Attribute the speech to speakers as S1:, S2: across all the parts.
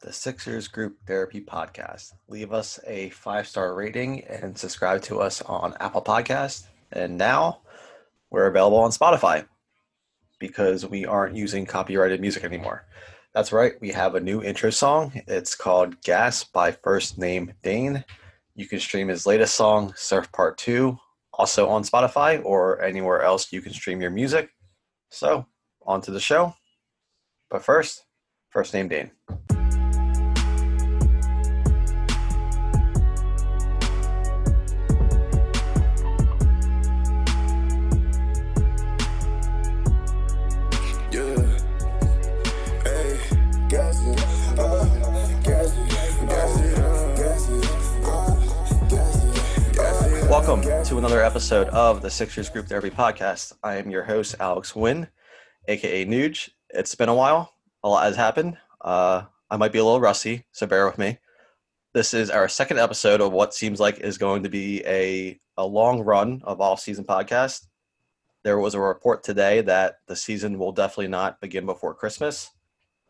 S1: the Sixers Group Therapy Podcast. Leave us a five star rating and subscribe to us on Apple Podcast. And now we're available on Spotify because we aren't using copyrighted music anymore. That's right, we have a new intro song. It's called Gas by First Name Dane. You can stream his latest song, Surf Part 2, also on Spotify or anywhere else you can stream your music. So, on to the show. But first, First Name Dane. To another episode of the Sixers Group Therapy Podcast. I am your host, Alex Wynn, aka Nuge. It's been a while. A lot has happened. Uh, I might be a little rusty, so bear with me. This is our second episode of what seems like is going to be a, a long run of off-season podcast. There was a report today that the season will definitely not begin before Christmas,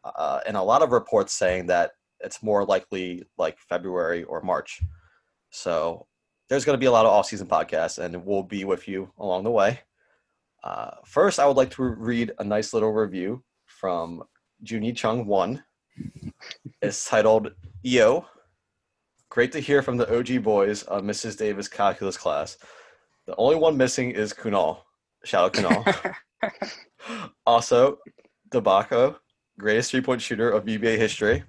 S1: uh, and a lot of reports saying that it's more likely like February or March. So there's going to be a lot of off-season podcasts, and we'll be with you along the way. Uh, first, I would like to read a nice little review from Junie Chung One. It's titled "EO." Great to hear from the OG boys of Mrs. Davis calculus class. The only one missing is Kunal. Shout out Kunal. also, DeBacco, greatest three-point shooter of UBA history.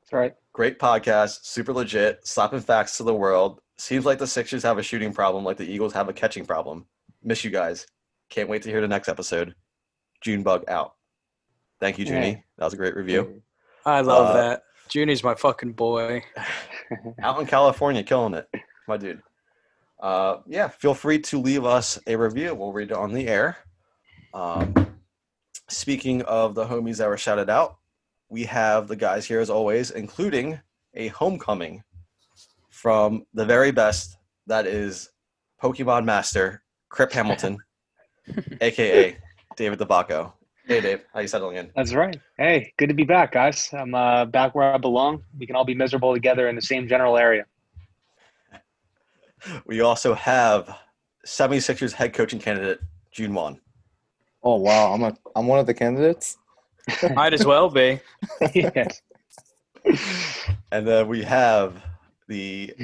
S2: That's right.
S1: Great podcast, super legit, slapping facts to the world. Seems like the Sixers have a shooting problem, like the Eagles have a catching problem. Miss you guys. Can't wait to hear the next episode. Junebug out. Thank you, Junie.
S2: Yeah.
S1: That was a great review.
S3: I love
S1: Uh,
S3: that. Junie's my fucking boy.
S1: Out in California, killing it, my dude. Uh, yeah, feel free to leave us a review. We'll read it on the air. Um, speaking of the homies that were shouted out, we have the guys here as always, including a homecoming from the very best. That is Pokemon Master Crip Hamilton, aka David DeBacco. Hey, Dave, how you settling in?
S2: That's right. Hey, good to be back, guys. I'm uh, back where I belong. We can all be miserable together in the same general area.
S1: We also have 76ers head coaching candidate June Wan.
S4: Oh wow, I'm a I'm one of the candidates.
S3: Might as well be.
S2: yes.
S1: And then we have the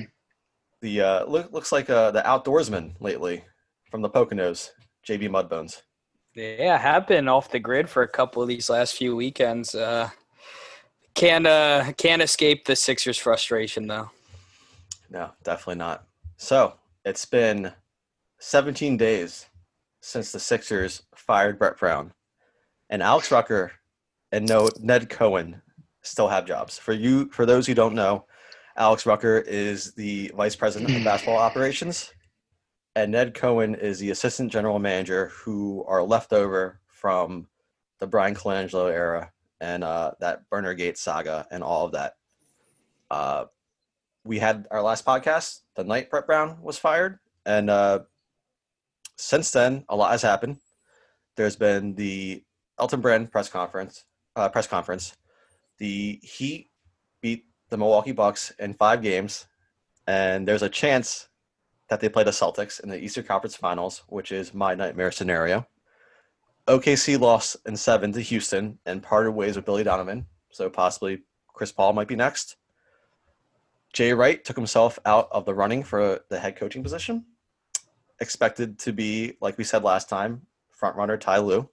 S1: the uh, look, looks like uh, the outdoorsman lately from the Poconos, JB Mudbones.
S3: Yeah, I have been off the grid for a couple of these last few weekends. Uh, can't uh, can't escape the Sixers' frustration though.
S1: No, definitely not. So it's been 17 days since the Sixers fired Brett Brown, and Alex Rucker and no Ned Cohen still have jobs. For you, for those who don't know, Alex Rucker is the vice president of basketball operations, and Ned Cohen is the assistant general manager who are left over from the Bryan Colangelo era and uh, that Burner Gate saga and all of that. Uh, we had our last podcast the night Brett Brown was fired, and uh, since then a lot has happened. There's been the Elton Brand press conference. Uh, press conference. The Heat beat the Milwaukee Bucks in five games, and there's a chance that they play the Celtics in the Eastern Conference Finals, which is my nightmare scenario. OKC lost in seven to Houston and parted ways with Billy Donovan, so possibly Chris Paul might be next. Jay Wright took himself out of the running for the head coaching position. Expected to be, like we said last time, front runner Ty Lue.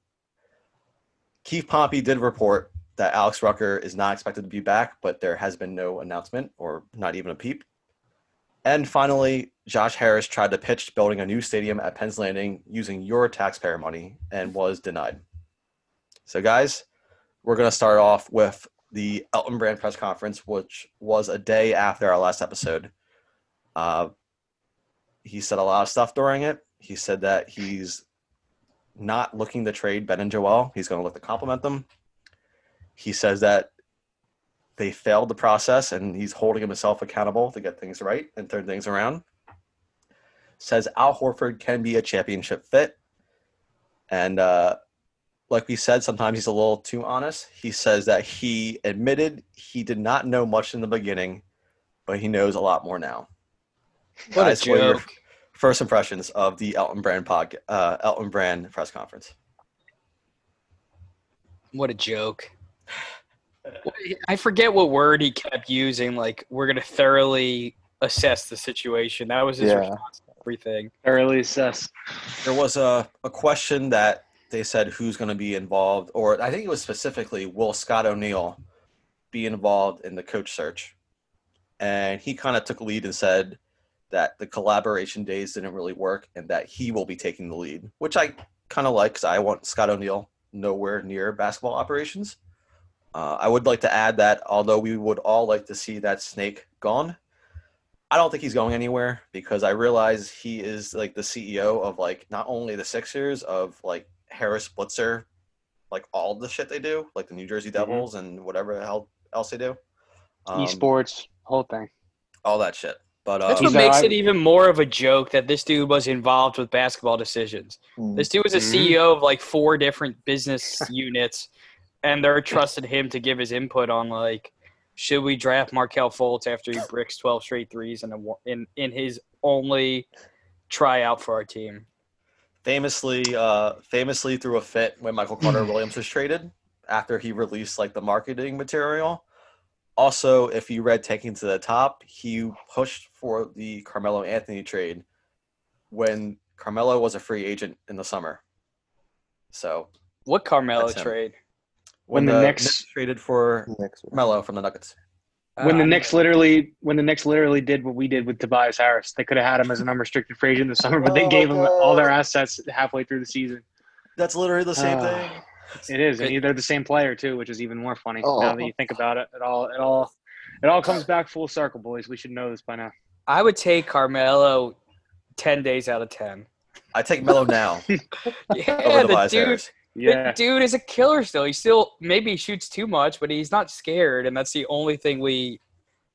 S1: Keith Pompey did report that Alex Rucker is not expected to be back, but there has been no announcement or not even a peep. And finally, Josh Harris tried to pitch building a new stadium at Penn's Landing using your taxpayer money and was denied. So, guys, we're going to start off with the Elton Brand press conference, which was a day after our last episode. Uh, he said a lot of stuff during it. He said that he's not looking to trade Ben and Joel. He's going to look to compliment them. He says that they failed the process and he's holding himself accountable to get things right and turn things around. Says Al Horford can be a championship fit. And uh, like we said, sometimes he's a little too honest. He says that he admitted he did not know much in the beginning, but he knows a lot more now.
S3: What a
S1: Guys, what your. First impressions of the Elton Brand pod, uh, Elton Brand press conference.
S3: What a joke. I forget what word he kept using. Like, we're going to thoroughly assess the situation. That was his
S4: Yeah.
S3: response to everything.
S2: Thoroughly assess.
S1: There was a, a question that they said who's going to be involved, or I think it was specifically will Scott O'Neill be involved in the coach search? And he kind of took a lead and said that the collaboration days didn't really work and that he will be taking the lead, which I kind of like because I want Scott O'Neill nowhere near basketball operations. Uh, I would like to add that although we would all like to see that snake gone, I don't think he's going anywhere because I realize he is like the CEO of like not only the Sixers of like Harris Blitzer, like all the shit they do, like the New Jersey Devils and whatever the hell else they do, um,
S2: Esports, whole thing.
S1: all that shit. But uh,
S3: That's what makes it even more of a joke that this dude was involved with basketball decisions.
S4: Mm.
S3: This dude was a
S2: Mhm.
S3: CEO of like four different business units, and they're trusted him to give his input on like, should we draft Markelle Fultz after he bricks twelve straight threes in a, in in his only tryout for our team?
S1: famously, uh, famously threw a fit when Michael Carter Williams was traded after he released like the marketing material. Also, if you read Tanking to the Top, he pushed for the Carmelo Anthony trade when Carmelo was a free agent in the summer. So
S3: What Carmelo
S1: That's him.
S3: trade?
S1: When,
S2: When the
S1: the
S2: Knicks-
S1: Knicks traded for
S4: Next one.
S1: From the Nuggets.
S2: when the
S3: Uh,
S2: Knicks literally when the Knicks literally did what we did with Tobias Harris, they could have had him as an unrestricted free agent this summer, but they
S4: Oh,
S2: gave him all their assets halfway through the season.
S1: That's literally the same
S2: Ah.
S1: thing.
S2: It is,
S3: Good.
S2: and they're the same player too, which is even more funny
S4: Oh.
S2: now that you think about it. It all it all it all comes back full circle, boys. We should know this by now.
S3: I would take Carmelo ten days out of ten.
S1: I take Melo now
S3: Yeah,
S1: over
S3: the dude,
S1: Harris.
S2: Yeah,
S3: the dude is a killer still. He still maybe shoots too much, but he's not scared, and that's the only thing we.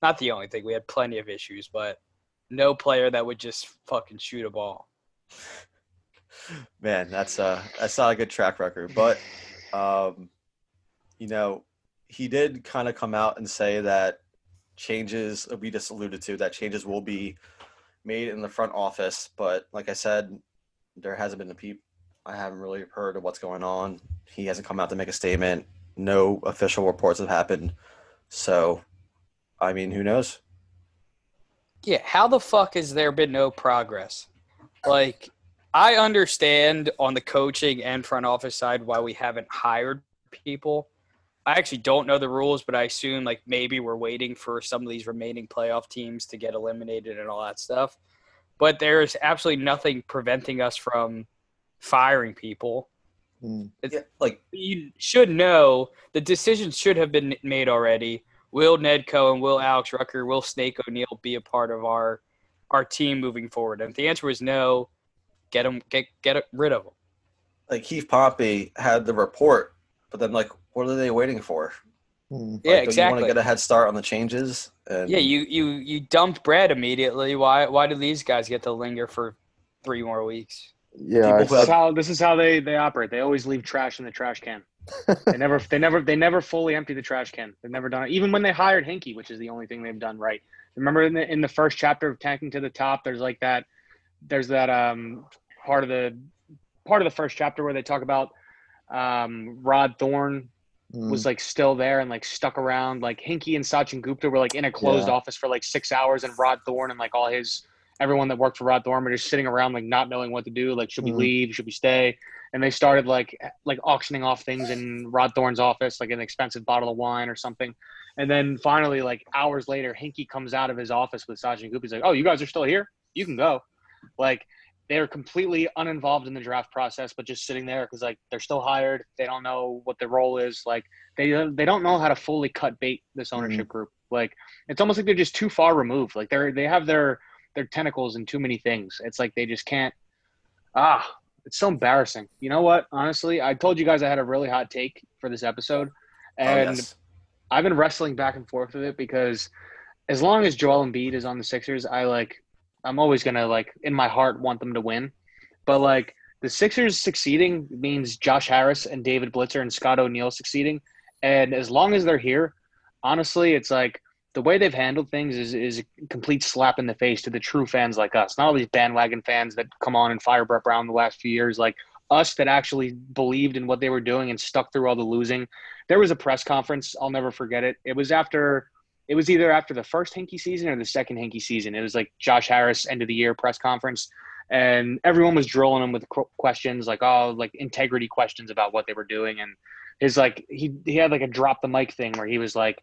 S3: Not the only thing we had plenty of issues, but no player that would just fucking shoot a ball.
S1: Man, that's uh that's not a good track record. But um you know, he did kind of come out and say that changes we just alluded to that changes will be made in the front office, but like I said, there hasn't been a peep. I haven't really heard of what's going on. He hasn't come out to make a statement. No official reports have happened. So I mean, who knows?
S3: Yeah, how the fuck has there been no progress? Like, I understand on the coaching and front office side why we haven't hired people. I actually don't know the rules, but I assume like maybe we're waiting for some of these remaining playoff teams to get eliminated and all that stuff. But there's absolutely nothing preventing us from firing people.
S4: Mm.
S1: Yeah, like
S3: You should know the decisions should have been made already. Will Ned Cohen, will Alex Rucker, will Snake O'Neill be a part of our our team moving forward? And if the answer was no, get them get get rid of them.
S1: like Keith Pompey had the report, but then like what are they waiting for?
S4: Mm.
S3: Yeah,
S1: Like, don't You want to get a head start on the changes. And
S3: Yeah, you you you dumped Brad immediately. Why why do these guys get to linger for three more weeks?
S4: Yeah,
S1: People
S2: this is how this is how they they operate. They always leave trash in the trash can. They never they never they never fully empty the trash can. They've never done it. Even when they hired Hinkie which is the only thing they've done right. Remember in the in the first chapter of Tanking to the Top, there's like that there's that um part of the part of the first chapter where they talk about um Rod Thorn
S4: Mm.
S2: was like still there and like stuck around. Like Hinkie and Sachin Gupta were like in a closed
S4: Yeah.
S2: office for like six hours, and Rod Thorn and like all his everyone that worked for Rod Thorn were just sitting around like not knowing what to do. Like, should we
S4: Mhm.
S2: leave? Should we stay? And they started like like auctioning off things in Rod Thorn's office, like an expensive bottle of wine or something. And then finally, like hours later, Hinkie comes out of his office with Sachin Gupta. He's like, "Oh, you guys are still here? You can go." Like they're completely uninvolved in the draft process, but just sitting there because like they're still hired. They don't know what their role is. Like they they don't know how to fully cut bait this ownership group. Like it's almost like they're just too far removed. Like they're they have their their tentacles in too many things. It's like they just can't. Ah, it's so embarrassing. You know what? Honestly, I told you guys I had a really hot take for this episode,
S1: oh,
S2: and
S1: yes.
S2: I've been wrestling back and forth with it because as long as Joel Embiid is on the Sixers, I like I'm always gonna like in my heart want them to win. But like the Sixers succeeding means Josh Harris and David Blitzer and Scott O'Neill succeeding. And as long as they're here, honestly, it's like the way they've handled things is, is a complete slap in the face to the true fans like us. Not all these bandwagon fans that come on and fire Brett Brown the last few years, like us that actually believed in what they were doing and stuck through all the losing. There was a press conference, I'll never forget it. It was after it was either after the first Hinkie season or the second Hinkie season. It was like Josh Harris end of the year press conference and everyone was drilling him with questions like oh like integrity questions about what they were doing and his like he he had like a drop the mic thing where he was like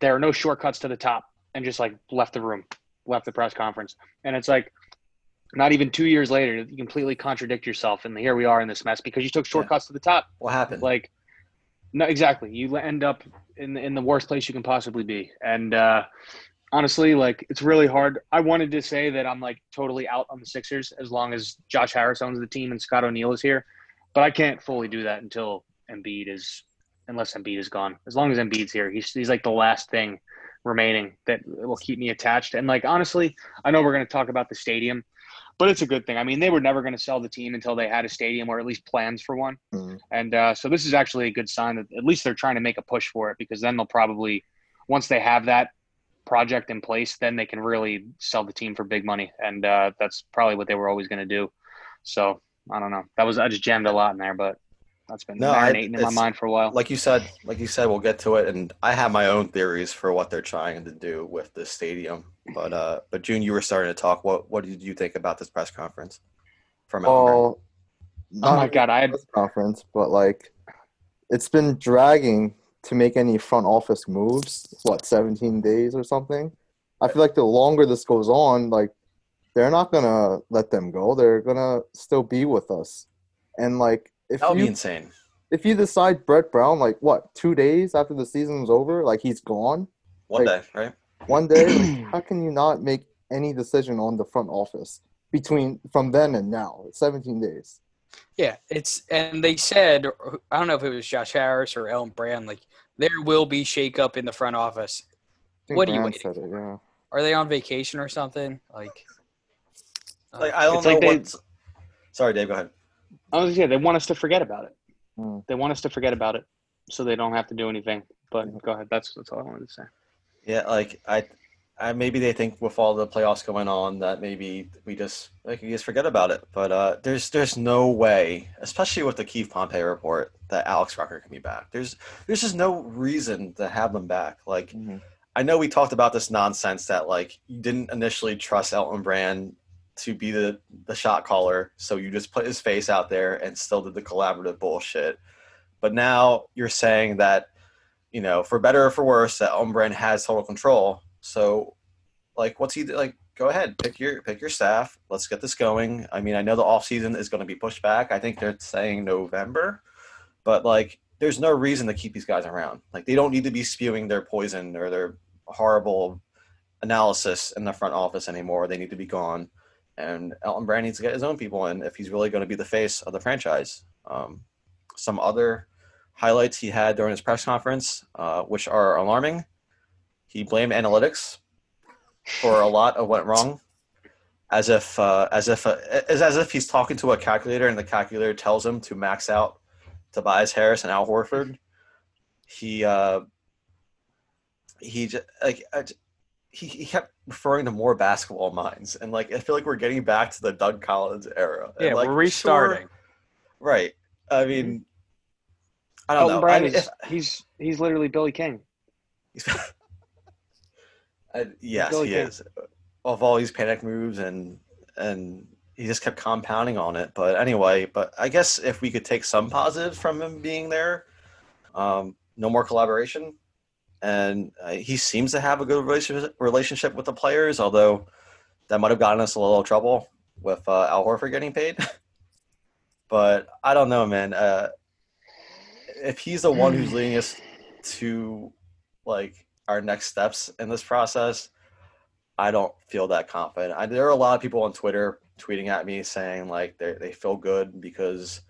S2: there are no shortcuts to the top and just like left the room left the press conference. And it's like not even two years later you completely contradict yourself and here we are in this mess because you took shortcuts yeah. to the top.
S1: What happened?
S2: Like no exactly. You end up in in the worst place you can possibly be. And uh honestly, like it's really hard. I wanted to say that I'm like totally out on the Sixers as long as Josh Harris owns the team and Scott O'Neill is here, but I can't fully do that until Embiid is, unless Embiid is gone. As long as Embiid's here, he's he's like the last thing remaining that will keep me attached. And like honestly, I know we're going to talk about the stadium, but it's a good thing. I mean, they were never going to sell the team until they had a stadium or at least plans for one. Mm-hmm. And uh, so this is actually a good sign that at least they're trying to make a push for it because then they'll probably once they have that project in place, then they can really sell the team for big money, and uh, that's probably what they were always going to do. So I don't know. That was I just jammed a lot in there, but that's been no, marinating I, in my mind for a while.
S1: Like you said, like you said, we'll get to it, and I have my own theories for what they're trying to do with this stadium. But uh, but June, you were starting to talk. What what did you think about this press conference
S4: from? Well,
S2: oh my god, I had
S4: press conference, but like it's been dragging to make any front office moves. What, 17 days or something? I feel like the longer this goes on, like they're not gonna let them go. They're gonna still be with us. And like
S1: if that would you, be insane.
S4: If you decide Brett Brown, like what, two days after the season's over, like he's gone.
S1: One
S4: like,
S1: day, right?
S4: One day. like, how can you not make any decision on the front office between from then and now? It's 17 days.
S3: Yeah, it's and they said I don't know if it was Josh Harris or Elton Brand, like there will be shakeup in the front office. What are you waiting? It, yeah. Are they on vacation or something? Like,
S1: uh, like I don't know. Like they, Sorry, Dave. Go ahead.
S2: I was yeah, they want us to forget about it. Hmm. They want us to forget about it, so they don't have to do anything. But go ahead. That's that's all I wanted to say.
S1: Yeah, like I uh, maybe they think with all the playoffs going on that maybe we just like we just forget about it. But uh, there's there's no way, especially with the Keith Pompey report, that Alex Rucker can be back. There's there's just no reason to have him back. Like mm-hmm. I know we talked about this nonsense that like you didn't initially trust Elton Brand to be the the shot caller, so you just put his face out there and still did the collaborative bullshit. But now you're saying that you know, for better or for worse, that Brand has total control so, like, what's he like? Go ahead, pick your pick your staff. Let's get this going. I mean, I know the off season is going to be pushed back. I think they're saying November, but like, there's no reason to keep these guys around. Like, they don't need to be spewing their poison or their horrible analysis in the front office anymore. They need to be gone. And Elton Brand needs to get his own people in if he's really going to be the face of the franchise. Um, some other highlights he had during his press conference, uh, which are alarming. He blamed analytics for a lot of what went wrong, as if uh, as if uh, as, as if he's talking to a calculator and the calculator tells him to max out Tobias Harris and Al Horford. He uh, he just, like he, he kept referring to more basketball minds, and like I feel like we're getting back to the Doug Collins era.
S3: Yeah,
S1: and, like,
S3: we're restarting.
S1: Sure, right. I mean, I
S2: don't know. I mean, is, if, he's he's literally Billy King.
S1: Uh, yes, really he is. Of all these panic moves and and he just kept compounding on it. But anyway, but I guess if we could take some positives from him being there, um, no more collaboration, and uh, he seems to have a good relationship with the players. Although that might have gotten us a little trouble with uh, Al Horford getting paid. but I don't know, man. Uh, if he's the one who's leading us to like our next steps in this process, I don't feel that confident. I, there are a lot of people on Twitter tweeting at me saying like they feel good because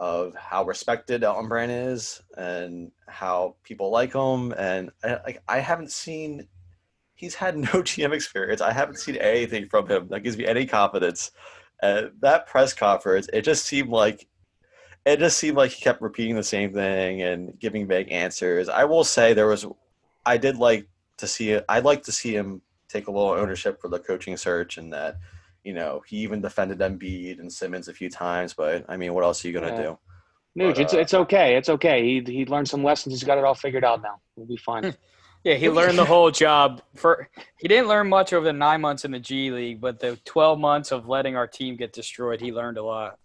S1: of how respected Elton Brand is and how people like him. And I, like I haven't seen, he's had no GM experience. I haven't seen anything from him that gives me any confidence. And that press conference, it just seemed like it just seemed like he kept repeating the same thing and giving vague answers. I will say there was, I did like to see it. I'd like to see him take a little ownership for the coaching search and that, you know, he even defended Embiid and Simmons a few times. But I mean, what else are you gonna
S2: Yeah.
S1: do?
S2: Nuge,
S1: But,
S2: it's
S1: uh,
S2: it's okay. It's okay. He he learned some lessons. He's got it all figured out now. We'll be fine.
S3: Yeah, he learned the whole job. For he didn't learn much over the nine months in the G League, but the twelve months of letting our team get destroyed, he learned a lot.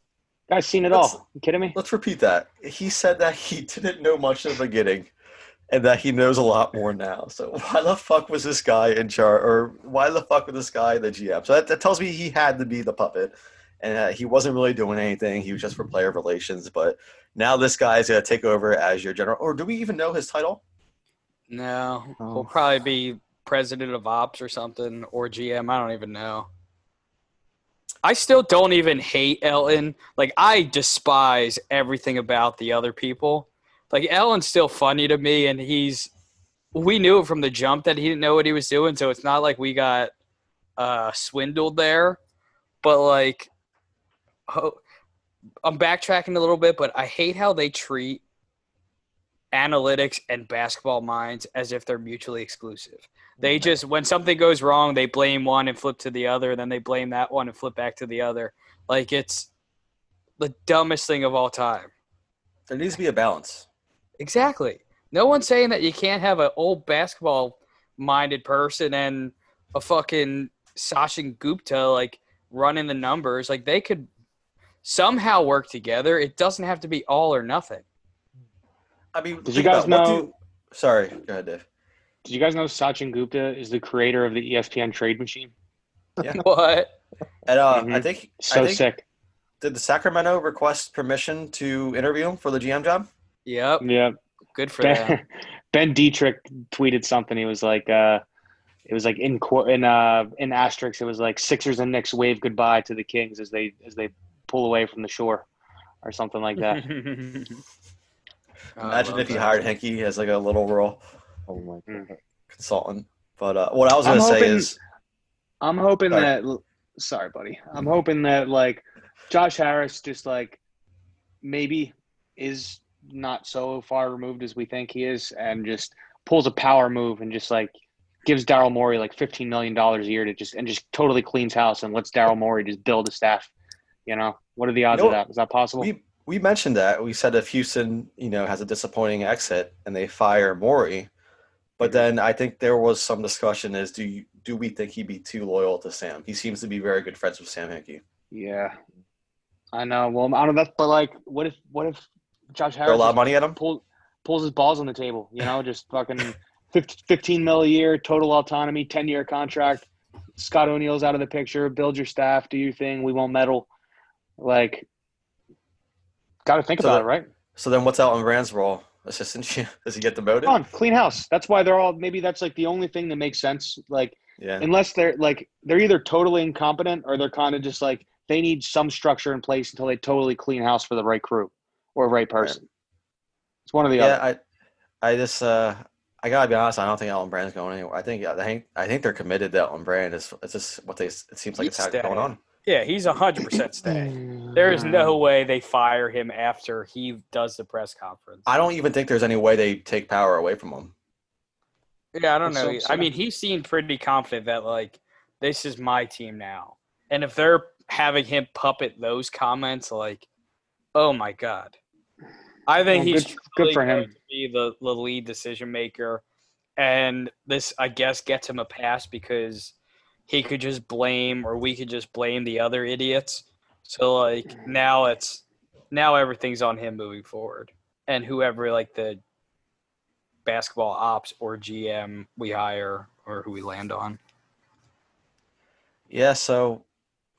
S2: Guy's seen it
S1: That's-
S2: all. You kidding me?
S1: Let's repeat that. He said that he didn't know much in the beginning and that he knows a lot more now. So why the fuck was this guy in charge or why the fuck was this guy the GM? So that, that tells me he had to be the puppet and uh, he wasn't really doing anything. He was just for player relations. But now this guy is going to take over as your general. Or do we even know his title?
S3: No,
S4: Oh.
S3: he'll probably be president of ops or something or GM. I don't even know. I still don't even hate Elton. Like I despise everything about the other people. Like Elton's still funny to me, and he's. We knew it from the jump that he didn't know what he was doing, so it's not like we got uh, swindled there. But like, oh, I'm backtracking a little bit, but I hate how they treat analytics and basketball minds as if they're mutually exclusive. They just when something goes wrong, they blame one and flip to the other, then they blame that one and flip back to the other. Like it's the dumbest thing of all time.
S1: There needs to be a balance.
S3: Exactly. No one's saying that you can't have an old basketball minded person and a fucking Sachin Gupta like running the numbers. Like they could somehow work together. It doesn't have to be all or nothing.
S1: I mean,
S2: Did you guys
S1: about-
S2: know-
S1: do- sorry, go ahead, Dave.
S2: Did you guys know Sachin Gupta is the creator of the ESPN trade machine? Yeah.
S3: What?
S1: And uh, I
S2: Mhm.
S1: think
S2: So
S1: I think,
S2: sick.
S1: Did the Sacramento request permission to interview him for the GM job?
S3: Yep.
S2: Yeah.
S3: Good for them.
S2: Ben, ben Detrick tweeted something. He was like, uh, it was like in qu- in uh in asterisks. It was like Sixers and Knicks wave goodbye to the Kings as they as they pull away from the shore, or something like that.
S1: Imagine if he
S3: that.
S1: hired Hinkie as like a little role
S4: Oh my
S2: Mm.
S4: god.
S1: consultant. But uh, what I was
S2: I'm
S1: going to say
S2: hoping-
S1: is,
S2: I'm hoping
S1: Sorry.
S2: that. Sorry, buddy. I'm hoping that like Josh Harris just like maybe is not so far removed as we think he is, and just pulls a power move and just like gives Daryl Morey like 15 million dollars a year to just and just totally cleans house and lets Daryl Morey just build a staff. You know, what are the odds
S1: You know
S2: of that? Is that possible?
S1: we we mentioned that we said if Houston, you know, has a disappointing exit and they fire Morey, but mm-hmm. then I think there was some discussion: is do you, do we think he'd be too loyal to Sam? He seems to be very good friends with Sam Hinkie.
S2: yeah, I know. Well, I don't know. That's but like, what if what if Josh
S1: Throw a lot of money at him.
S2: pull, pulls his balls on the table. You know, just fucking 15 15 mil a year, total autonomy, 10 year contract. Scott O'Neill's out of the picture. Build your staff, do your thing. We won't meddle. Like, got to think
S1: So
S2: about
S1: that-
S2: it, right?
S1: So then, what's Elton Brand's role? Assistant? Does he get demoted?
S2: Come on, clean house. That's why they're all. Maybe that's like the only thing that makes sense. Like,
S1: Yeah.
S2: unless they're like they're either totally incompetent or they're kind of just like they need some structure in place until they totally clean house for the right crew or right person. It's one of the
S1: Yeah,
S2: other.
S1: I, I just, uh, I gotta be honest. I don't think Elton Brand's going anywhere. I think, I think, I think they're committed to Elton Brand. is. it's just what they. It seems like
S3: He'd
S1: it's how- going on.
S3: Yeah, he's hundred percent staying. There is no way they fire him after he does the press conference.
S1: I don't even think there's any way they take power away from him.
S3: Yeah, I don't know.
S2: so
S3: I mean, he seemed pretty confident that like this is my team now, and if they're having him puppet those comments, like, oh my god, I think
S2: Well,
S3: he's
S2: good- good for him.
S3: to be the, the lead decision maker, and this I guess gets him a pass because he could just blame or we could just blame the other idiots. So like now it's now everything's on him moving forward, and whoever like the basketball ops or GM we hire or who we land on.
S1: Yeah, so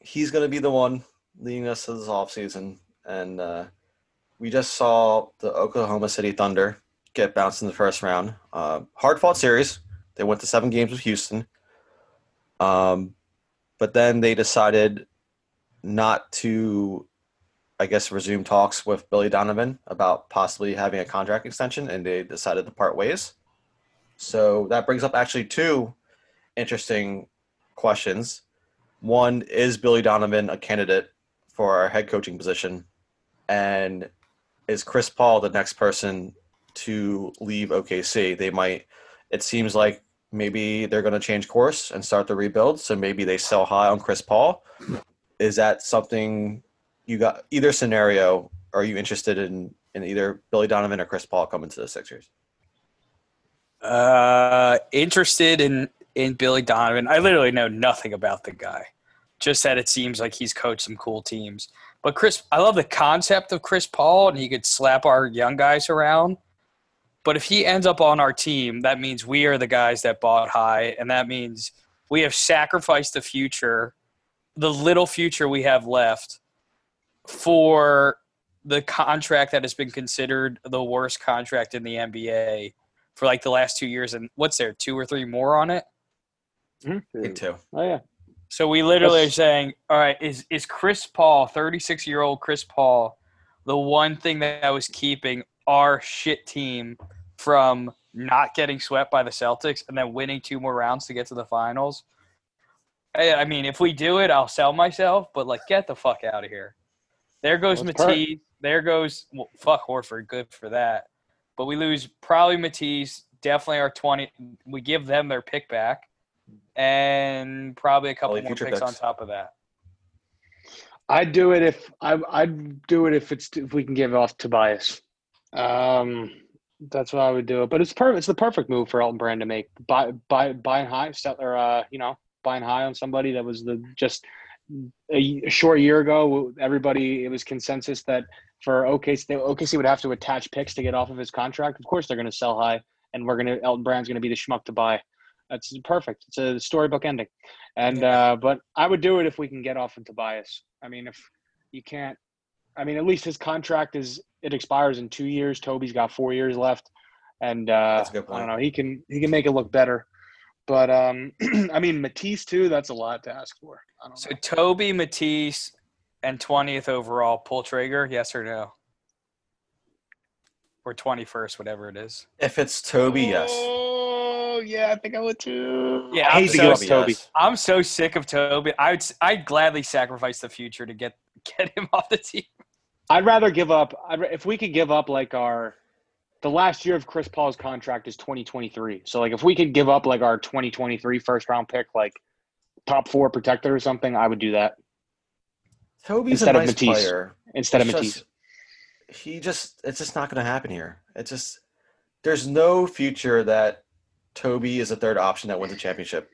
S1: he's going to be the one leading us to this offseason. And uh, we just saw the Oklahoma City Thunder get bounced in the first round. Uh, hard fought series. They went to seven games with Houston. Um, but then they decided not to, I guess, resume talks with Billy Donovan about possibly having a contract extension, and they decided to part ways. So that brings up actually two interesting questions. One is Billy Donovan a candidate for our head coaching position, and is Chris Paul the next person to leave OKC? They might. It seems like maybe they're going to change course and start the rebuild. So maybe they sell high on Chris Paul. Is that something you got? Either scenario, are you interested in in either Billy Donovan or Chris Paul coming to the Sixers?
S3: Uh, interested in in Billy Donovan. I literally know nothing about the guy. Just that it seems like he's coached some cool teams. But Chris, I love the concept of Chris Paul, and he could slap our young guys around. But if he ends up on our team, that means we are the guys that bought high, and that means we have sacrificed the future, the little future we have left, for the contract that has been considered the worst contract in the NBA for like the last two years. And what's there, two or three more on it? Mm-hmm.
S1: I think too.
S2: Oh yeah.
S3: So we literally
S2: That's-
S3: are saying, all right, is is Chris Paul, 36 year old Chris Paul, the one thing that was keeping our shit team from not getting swept by the Celtics and then winning two more rounds to get to the finals? I, I mean, if we do it, I'll sell myself, but like, get the fuck out of here. There goes Matisse. There goes well, fuck Horford. Good for that. But we lose probably Matisse. Definitely our 20. We give them their pick back and probably a couple
S1: Probably
S3: more
S1: future
S3: picks on top of that.
S2: I'd do it if I I'd do it if it's if we can give off Tobias. Um, that's what I would do it. But it's perfect. It's the perfect move for Elton Brand to make. Buy buy buying high, sell or uh, you know, buying high on somebody that was the just a, a short year ago. Everybody it was consensus that for OKC, they, OKC would have to attach picks to get off of his contract. Of course, they're going to sell high, and we're going to Elton Brand's going to be the schmuck to buy. That's perfect. It's a storybook ending. And
S3: Yeah.
S2: uh, but I would do it if we can get off of Tobias. I mean, if you can't, I mean, at least his contract is it expires in two years. Toby's got four years left, and uh,
S1: That's a good
S2: I don't know. He can he can make it look better. But um, I mean, Matisse too. That's a lot to ask for. I don't
S3: So
S2: know.
S3: Toby, Matisse, and 20th overall, pull trigger, yes or no? Or 21st, whatever it is.
S1: If it's Toby, yes.
S2: Oh yeah, I think I would too.
S3: Yeah,
S2: I
S3: I'm
S2: hate to
S3: so-
S2: give Toby.
S1: yes.
S3: I'm so sick of Toby. I'd I'd gladly sacrifice the future to get get him off the team.
S2: I'd rather give up. I'd, if we could give up like our, the last year of Chris Paul's contract is 2023. So like if we could give up like our 2023 first round pick, like top four protector or something, I would do that
S1: Toby's
S2: Instead
S1: a
S2: of
S1: nice
S2: Matisse.
S1: player.
S2: instead of Matisse.
S1: just- he just it's just not going to happen here. It's just there's no future that Toby is a third option that wins a championship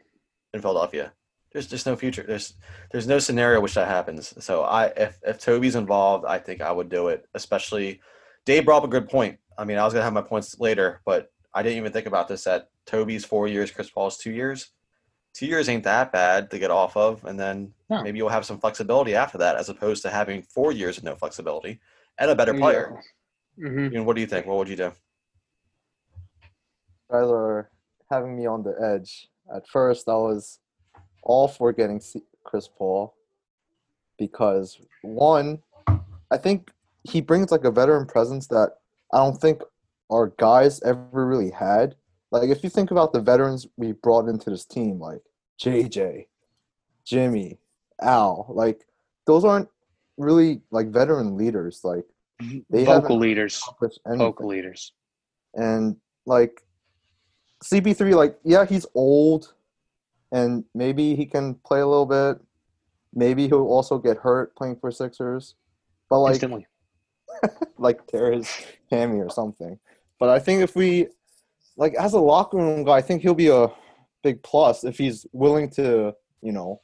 S1: in Philadelphia. There's just no future. There's there's no scenario which that happens. So I if if Toby's involved, I think I would do it. Especially Dave brought up a good point. I mean, I was gonna have my points later, but I didn't even think about this. That Toby's four years, Chris Paul's two years. Two years ain't that bad to get off of, and then
S2: No.
S1: maybe you'll have some flexibility after that, as opposed to having four years of no flexibility and a better player.
S2: hmm
S1: I mean, what do you think? What would you do?
S4: guys are having me on the edge. At first, I was all for getting Chris Paul because one, I think he brings like a veteran presence that I don't think our guys ever really had. Like if you think about the veterans we brought into this team, like JJ, Jimmy, Al, like those aren't really like veteran leaders. Like mm-hmm. They
S2: Vocal leaders. Vocal leaders.
S4: and like CP3, like yeah, he's old, and maybe he can play a little bit. Maybe he'll also get hurt playing for Sixers, but like like tear his hammy or something. But I think if we like as a locker room guy, I think he'll be a big plus if he's willing to, you know,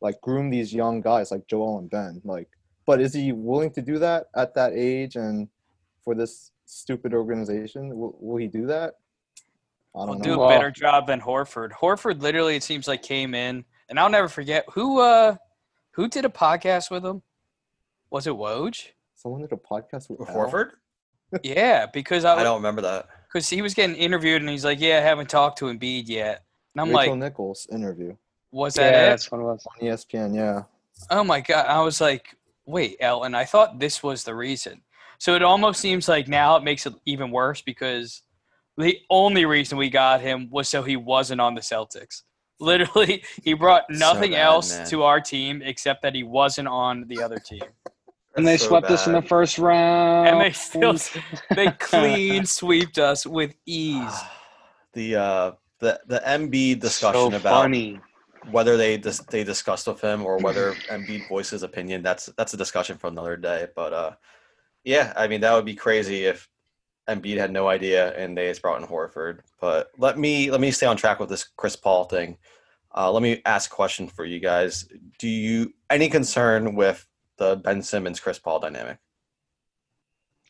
S4: like groom these young guys like Joel and Ben. Like, but is he willing to do that at that age and for this stupid organization? Will, will he do that? I
S3: We'll
S4: don't
S3: do
S4: know.
S3: a
S2: Well-
S3: better job than Horford. Horford literally, it seems like came in, and I'll never forget who uh who did a podcast with him. Was it Woj?
S4: Someone did a podcast with
S1: With Horford?
S3: Yeah, because
S1: I
S3: I
S1: don't remember that.
S3: because he was getting interviewed and he's like, "Yeah, I haven't talked to Embiid yet." And I'm
S4: Rachel
S3: like,
S4: Nichols interview
S3: "Was
S2: Yeah,
S3: that it?"
S2: that's one it was.
S4: on ESPN. Yeah,
S3: Oh my god! I was like, "Wait, Ellen, I thought this was the reason." So it almost seems like now it makes it even worse because the only reason we got him was so he wasn't on the Celtics. Literally, he brought
S1: So
S3: nothing
S1: bad,
S3: else
S1: man.
S3: to our team except that he wasn't on the other team.
S2: And they
S1: so
S2: swept us in the first round.
S3: And they still they clean sweeped us with ease.
S1: the uh the the Embiid discussion
S2: so
S1: about
S2: funny.
S1: whether they dis- they discussed with him or whether Embiid voiced his opinion. That's that's a discussion for another day. But uh, yeah, I mean that would be crazy if Embiid had no idea and they just brought in Horford. But let me let me stay on track with this Chris Paul thing. Uh, let me ask a question for you guys. Do you any concern with the Ben Simmons Chris Paul dynamic?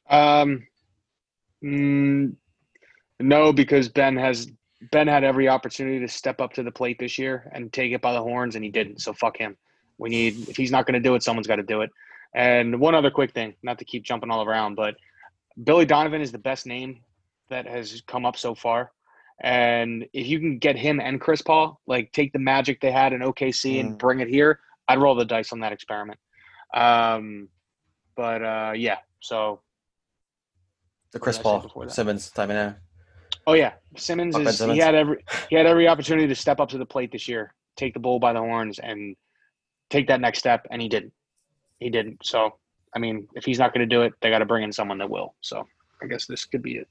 S2: Um, mm, no, because Ben has Ben had every opportunity to step up to the plate this year and take it by the horns, and he didn't. So fuck him. We need if he's not going to do it, someone's got to do it. And one other quick thing, not to keep jumping all around, but Billy Donovan is the best name that has come up so far. And if you can get him and Chris Paul, like take the magic they had in OKC and
S4: Mm.
S2: bring it here, I'd roll the dice on that experiment. Um, but uh, yeah, so
S1: The Chris
S2: did I say
S1: Paul? Simmons time in there.
S2: Oh yeah, Simmons
S1: Fuck
S2: is
S1: Simmons.
S2: he had every he had every opportunity to step up to the plate this year, take the bull by the horns, and take that next step, and he didn't. He didn't. So I mean, if he's not going to do it, they got to bring in someone that will. So I guess this could be it.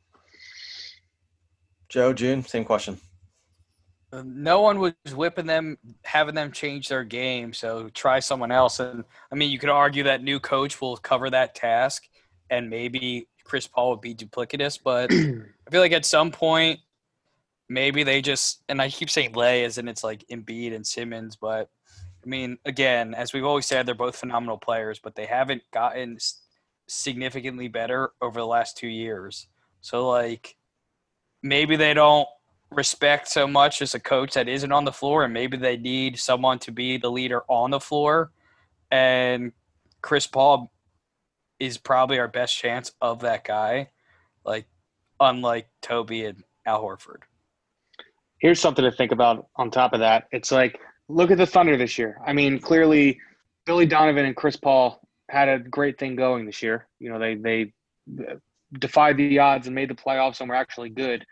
S1: Joe June, same question.
S3: Uh, no one was whipping them, having them change their game. So try someone else. And I mean, you could argue that new coach will cover that task, and maybe Chris Paul would be duplicitous. But I feel like at some point, maybe they just and I keep saying lay as in it's like Embiid and Simmons, but I mean, again, as we've always said, they're both phenomenal players, but they haven't gotten significantly better over the last two years. So like, maybe they don't respect so much as a coach that isn't on the floor, and maybe they need someone to be the leader on the floor. And Chris Paul is probably our best chance of that guy, like unlike Toby and Al Horford.
S2: Here's something to think about. On top of that, it's like look at the Thunder this year. I mean, clearly, Billy Donovan and Chris Paul had a great thing going this year. You know, they they defied the odds and made the playoffs and were actually good.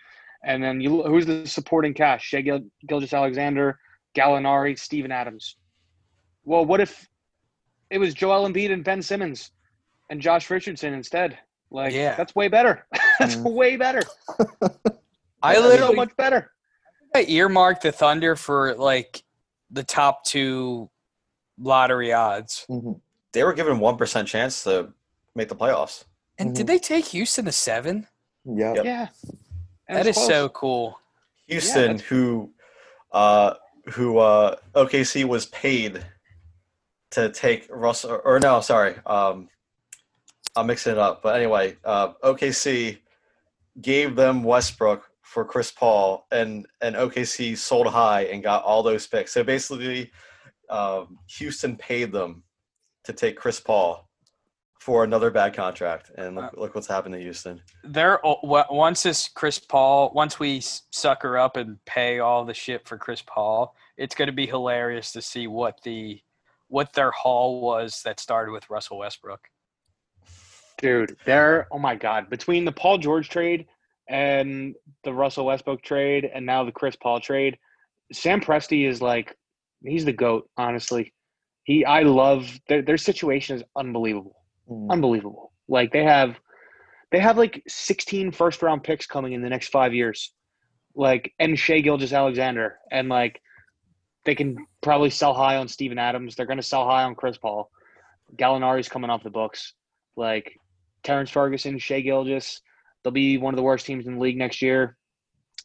S2: And then you who's the supporting cast? Shai Gil- Gilgeous Alexander, Gallinari, Steven Adams. Well, what if it was Joel Embiid and Ben Simmons and Josh Richardson instead? Like,
S3: Yeah.
S2: that's way better. that's
S4: Mm.
S2: way better.
S3: I
S2: That's
S3: literally
S2: so much better.
S3: I earmarked the Thunder for like the top two lottery odds.
S4: Mhm.
S1: They were given one percent chance to make the playoffs.
S3: And did
S4: Mhm.
S3: they take Houston to seven?
S4: Yeah.
S1: Yep.
S2: Yeah. And
S3: That
S2: it's
S3: is
S2: close.
S3: so cool.
S1: Houston,
S2: that's-
S1: who, uh, who uh, OKC was paid to take Russell, or, or no, sorry, um, I'm mixing it up. But anyway, uh, OKC gave them Westbrook for Chris Paul, and and OKC sold high and got all those picks. So basically, um, Houston paid them to take Chris Paul for another bad contract, and look, look what's happened to Houston.
S3: They're once this Chris Paul, once we sucker up and pay all the shit for Chris Paul, it's going to be hilarious to see what the what their haul was that started with Russell Westbrook.
S2: Dude, they're oh my god! Between the Paul George trade and the Russell Westbrook trade, and now the Chris Paul trade, Sam Presti is like he's the goat. Honestly, he I love their their situation is unbelievable,
S4: Mhm.
S2: unbelievable. Like they have they have like 16 first round picks coming in the next five years, like and Shai Gilgeous Alexander, and like they can probably sell high on Steven Adams. They're going to sell high on Chris Paul. Gallinari's coming off the books. Like Terrence Ferguson, Shai Gilgeous, they'll be one of the worst teams in the league next year.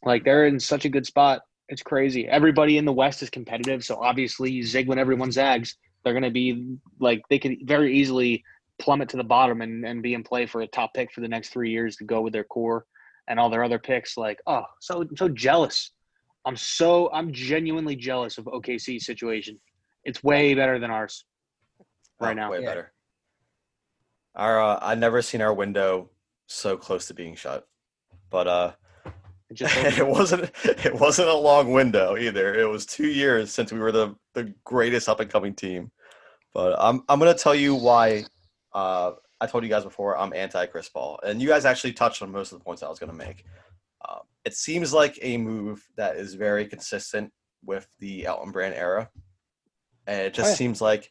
S2: Like they're in such a good spot. It's crazy. Everybody in the West is competitive, so obviously you zig when everyone zags. They're going to be like they could very easily plummet to the bottom and, and be in play for a top pick for the next three years to go with their core and all their other picks. Like, oh, so so jealous. I'm so I'm genuinely jealous of OKC's situation. It's way better than ours right
S1: Oh,
S2: now.
S1: way
S3: Yeah.
S1: better. Our uh, I never seen our window so close to being shut, but uh,
S2: It
S1: wasn't it wasn't a long window either. It was two years since we were the the greatest up and coming team. But I'm I'm gonna tell you why. Uh, I told you guys before I'm anti Chris Paul, and you guys actually touched on most of the points I was gonna make. Um, it seems like a move that is very consistent with the Elton Brand era, and it just
S2: Oh, yeah.
S1: seems like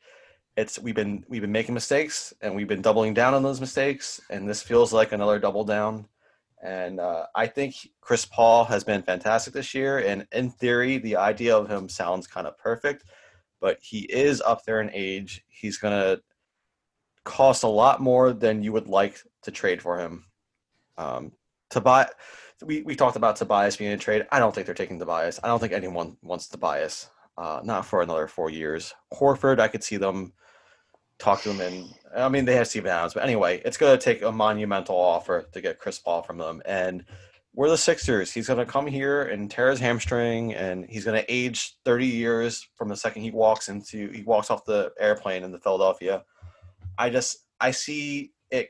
S1: it's we've been we've been making mistakes and we've been doubling down on those mistakes, and this feels like another double down. And uh, I think Chris Paul has been fantastic this year, and in theory, the idea of him sounds kind of perfect, but he is up there in age. He's gonna cost a lot more than you would like to trade for him. Um, Tobias, we, we talked about Tobias being a trade. I don't think they're taking Tobias. I don't think anyone wants Tobias. Uh, not for another four years. Horford, I could see them talk to him, and I mean they have Steven Adams, but anyway, it's going to take a monumental offer to get Chris Paul from them. And we're the Sixers. He's going to come here and tear his hamstring, and he's going to age 30 years from the second he walks into he walks off the airplane into Philadelphia. I just I see it.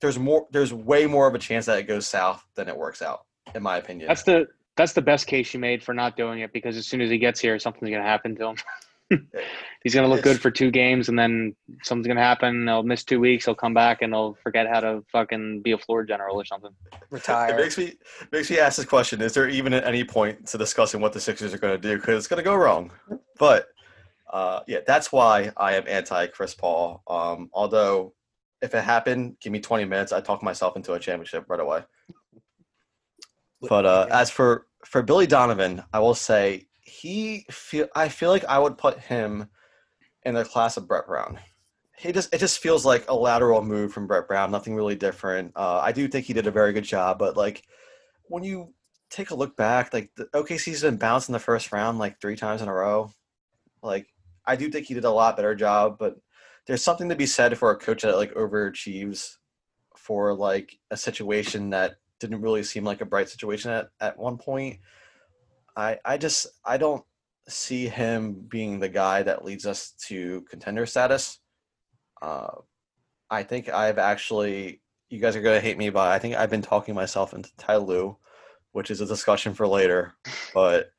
S1: There's more. There's way more of a chance that it goes south than it works out, in my opinion.
S2: That's the that's the best case you made for not doing it because as soon as he gets here, something's gonna happen to him. He's gonna look good for two games and then something's gonna happen. He'll miss two weeks. He'll come back and he'll forget how to fucking be a floor general or something.
S3: Retire.
S1: it makes me makes me ask this question: Is there even at any point to discussing what the Sixers are going to do? Because it's going to go wrong. But uh, yeah, that's why I am anti Chris Paul. Um, although, if it happened, give me 20 minutes, I talk myself into a championship right away. But uh, as for for Billy Donovan, I will say he feel I feel like I would put him in the class of Brett Brown. He just it just feels like a lateral move from Brett Brown, nothing really different. Uh, I do think he did a very good job, but like when you take a look back, like the OKC's been bounced in the first round like three times in a row. Like I do think he did a lot better job, but there's something to be said for a coach that like overachieves for like a situation that didn't really seem like a bright situation at, at one point. I I just I don't see him being the guy that leads us to contender status. Uh, I think I've actually you guys are gonna hate me, but I think I've been talking myself into Ty Lue, which is a discussion for later. But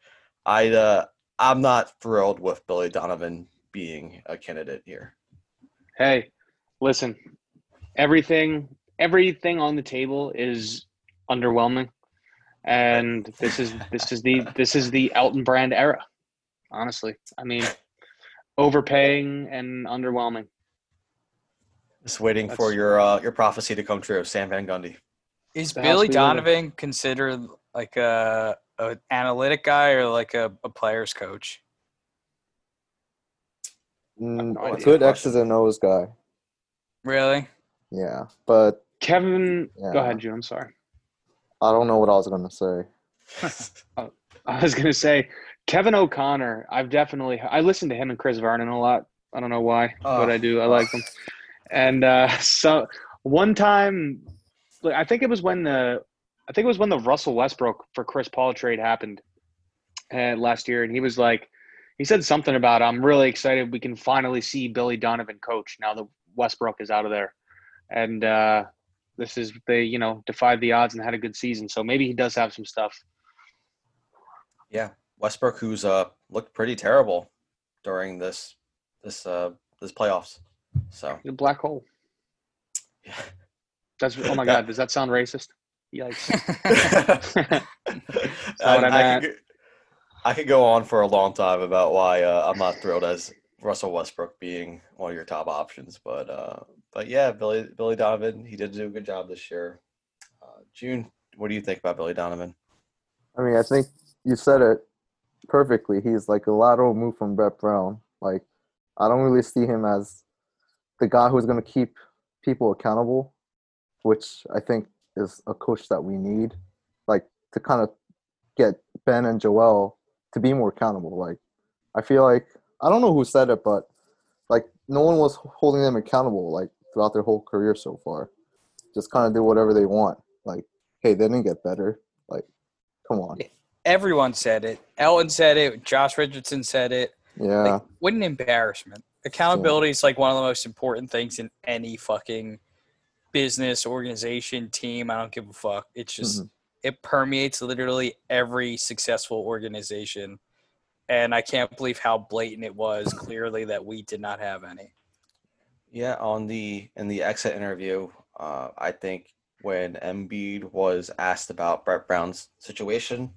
S1: I uh, I'm not thrilled with Billy Donovan being a candidate here.
S2: Hey, listen, everything everything on the table is underwhelming. And this is this is the this is the Elton Brand era. Honestly. I mean overpaying and underwhelming.
S1: Just waiting for your uh, your prophecy to come true, Stan Van Gundy.
S3: Is Billy
S2: we live in.
S3: Donovan considered like a, a analytic guy or like a, a player's coach?
S4: Mm,
S2: no
S4: a
S2: idea.
S4: good X's and O's guy.
S3: Really?
S4: Yeah, but
S2: Kevin
S4: Yeah.
S2: go ahead, June, I'm sorry.
S4: I don't know what I was gonna say.
S2: I was gonna say Kevin O'Connor. I've definitely I listen to him and Chris Vernon a lot. I don't know why, but
S1: Oh.
S2: I do. I like them. And uh, so one time, I think it was when the I think it was when the Russell Westbrook for Chris Paul trade happened uh, last year, and he was like, he said something about I'm really excited we can finally see Billy Donovan coach now that Westbrook is out of there, and uh, this is they you know defied the odds and had a good season. So maybe he does have some stuff.
S1: Yeah, Westbrook, who's uh looked pretty terrible during this this uh this playoffs. So
S2: The black hole.
S1: yeah.
S2: That's oh my god. Does that sound racist? Yikes.
S1: I,
S2: I
S1: could, go- I could go on for a long time about why uh, I'm not thrilled as Russell Westbrook being one of your top options, but uh, but yeah, Billy Billy Donovan, he did do a good job this year. Uh, June, what do you think about Billy Donovan?
S4: I mean, I think you said it perfectly. He's like a lateral move from Brett Brown. Like, I don't really see him as the guy who's going to keep people accountable, which I think is a coach that we need, like to kind of get Ben and Joel to be more accountable. Like, I feel like I don't know who said it, but like no one was holding them accountable like throughout their whole career so far. Just kind of do whatever they want. Like, hey, they didn't get better. Like, come on.
S3: Everyone said it. Elton said it. Josh Richardson said it.
S4: Yeah.
S3: Like, what an embarrassment. Accountability is like one of the most important things in any fucking business, organization, team. I don't give a fuck. It's just,
S4: Mhm.
S3: it permeates literally every successful organization. And I can't believe how blatant it was clearly that we did not have any.
S1: Yeah, on the in the exit interview, uh, I think when Embiid was asked about Brett Brown's situation,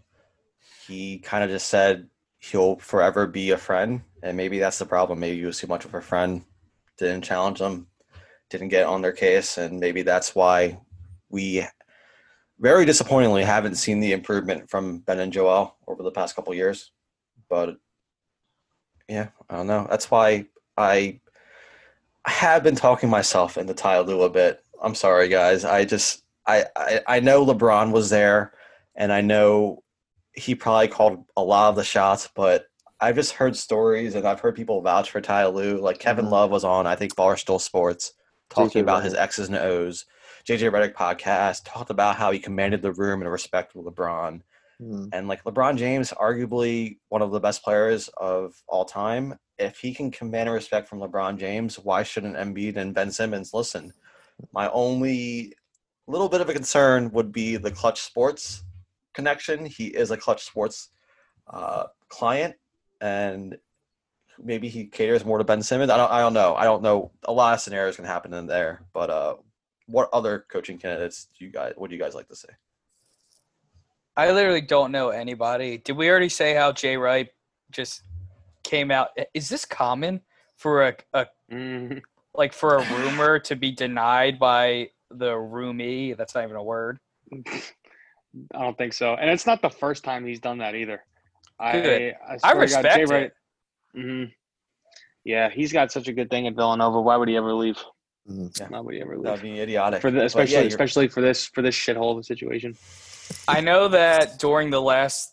S1: he kind of just said he'll forever be a friend, and maybe that's the problem. Maybe he was too much of a friend, didn't challenge them, didn't get on their case, and maybe that's why we very disappointingly haven't seen the improvement from Ben and Joel over the past couple years. But yeah, I don't know. That's why I I have been talking myself into Ty Lue a bit. I'm sorry, guys. I just I, I I know LeBron was there, and I know he probably called a lot of the shots, but I've just heard stories and I've heard people vouch for Ty Lue. Like Kevin
S4: Mhm.
S1: Love was on, I think Barstool Sports, talking
S4: JJ
S1: about his X's and O's. JJ Redick podcast talked about how he commanded the room and respect with LeBron.
S4: Mm.
S1: And like LeBron James, arguably one of the best players of all time. If he can command respect from LeBron James, why shouldn't Embiid and Ben Simmons listen? My only little bit of a concern would be the Clutch Sports connection. He is a Clutch Sports uh, client, and maybe he caters more to Ben Simmons. I don't. I don't know. I don't know. A lot of scenarios can happen in there. But uh, what other coaching candidates do you guys? Would you guys like to see?
S3: I literally don't know anybody. Did we already say how Jay Wright just came out? Is this common for a, a
S2: Mhm.
S3: like for a rumor to be denied by the roomie? That's not even a word.
S2: I don't think so, and it's not the first time he's done that either. I
S3: Good.
S2: I,
S3: I
S2: swear to God,
S3: respect
S2: Jay
S3: it.
S2: Wright- Mhm. Yeah, he's got such a good thing at Villanova. Why would he ever leave?
S4: Mhm.
S2: Why would he ever leave?
S1: That would be idiotic.
S2: For the, especially,
S1: yeah, you're-
S2: especially for this for this shithole of a situation.
S3: I know that during the last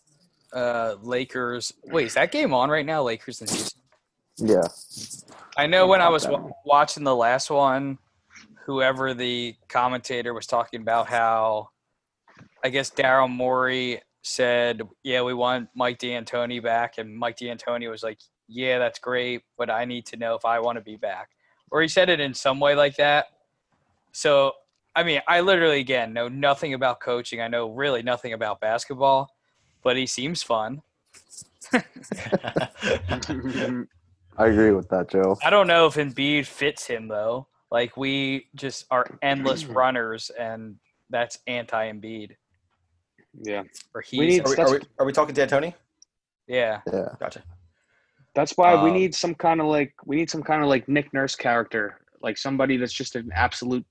S3: uh, Lakers. Wait, is that game on right now? Lakers and Houston.
S4: Yeah.
S3: I know when I was
S2: one.
S3: watching the last one, whoever the commentator was talking about how, I guess Daryl Morey said, "Yeah, we want Mike D'Antoni back," and Mike D'Antoni was like, "Yeah, that's great, but I need to know if I want to be back," or he said it in some way like that. So, I mean, I literally again know nothing about coaching. I know really nothing about basketball, but he seems fun.
S4: I agree with that, Joe.
S3: I don't know if Embiid fits him though. Like we just are endless runners, and that's anti-Embiid.
S2: yeah,
S3: Or
S2: We need-
S1: are, we, are, we, are we talking D'Antoni?
S3: yeah.
S4: Yeah.
S1: Gotcha.
S2: that's why we
S1: Um,
S2: need some kind of like we need some kind of like Nick Nurse character, like somebody that's just an absolute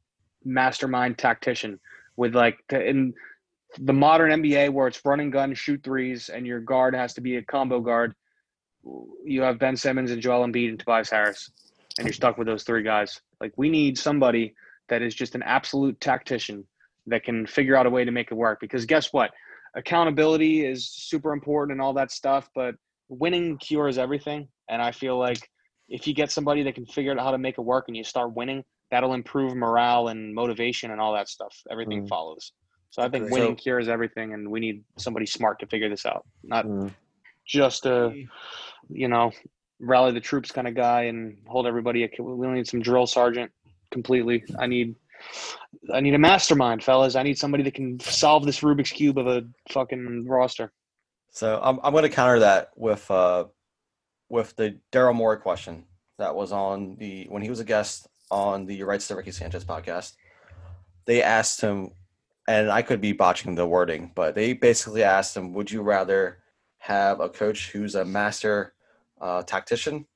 S2: mastermind tactician with like in the modern NBA where it's run and gun, shoot threes, and your guard has to be a combo guard. You have Ben Simmons and Joel Embiid and Tobias Harris, and you're stuck with those three guys. Like we need somebody that is just an absolute tactician that can figure out a way to make it work. Because guess what? Accountability is super important and all that stuff, but winning cures everything. And I feel like if you get somebody that can figure out how to make it work and you start winning, that'll improve morale and motivation and all that stuff. Everything
S4: Mm.
S2: follows. So I think winning
S1: So-
S2: cures everything, and we need somebody smart to figure this out, not
S4: Mm.
S2: just a you know rally the troops kind of guy and hold everybody. ac- We don't need some drill sergeant completely. I need. I need a mastermind, fellas. I need somebody that can solve this Rubik's cube of a fucking roster.
S1: So I'm I'm going to counter that with uh with the Daryl Morey question that was on the when he was a guest on the Rights to Ricky Sanchez podcast. They asked him, and I could be botching the wording, but they basically asked him, "Would you rather have a coach who's a master uh, tactician,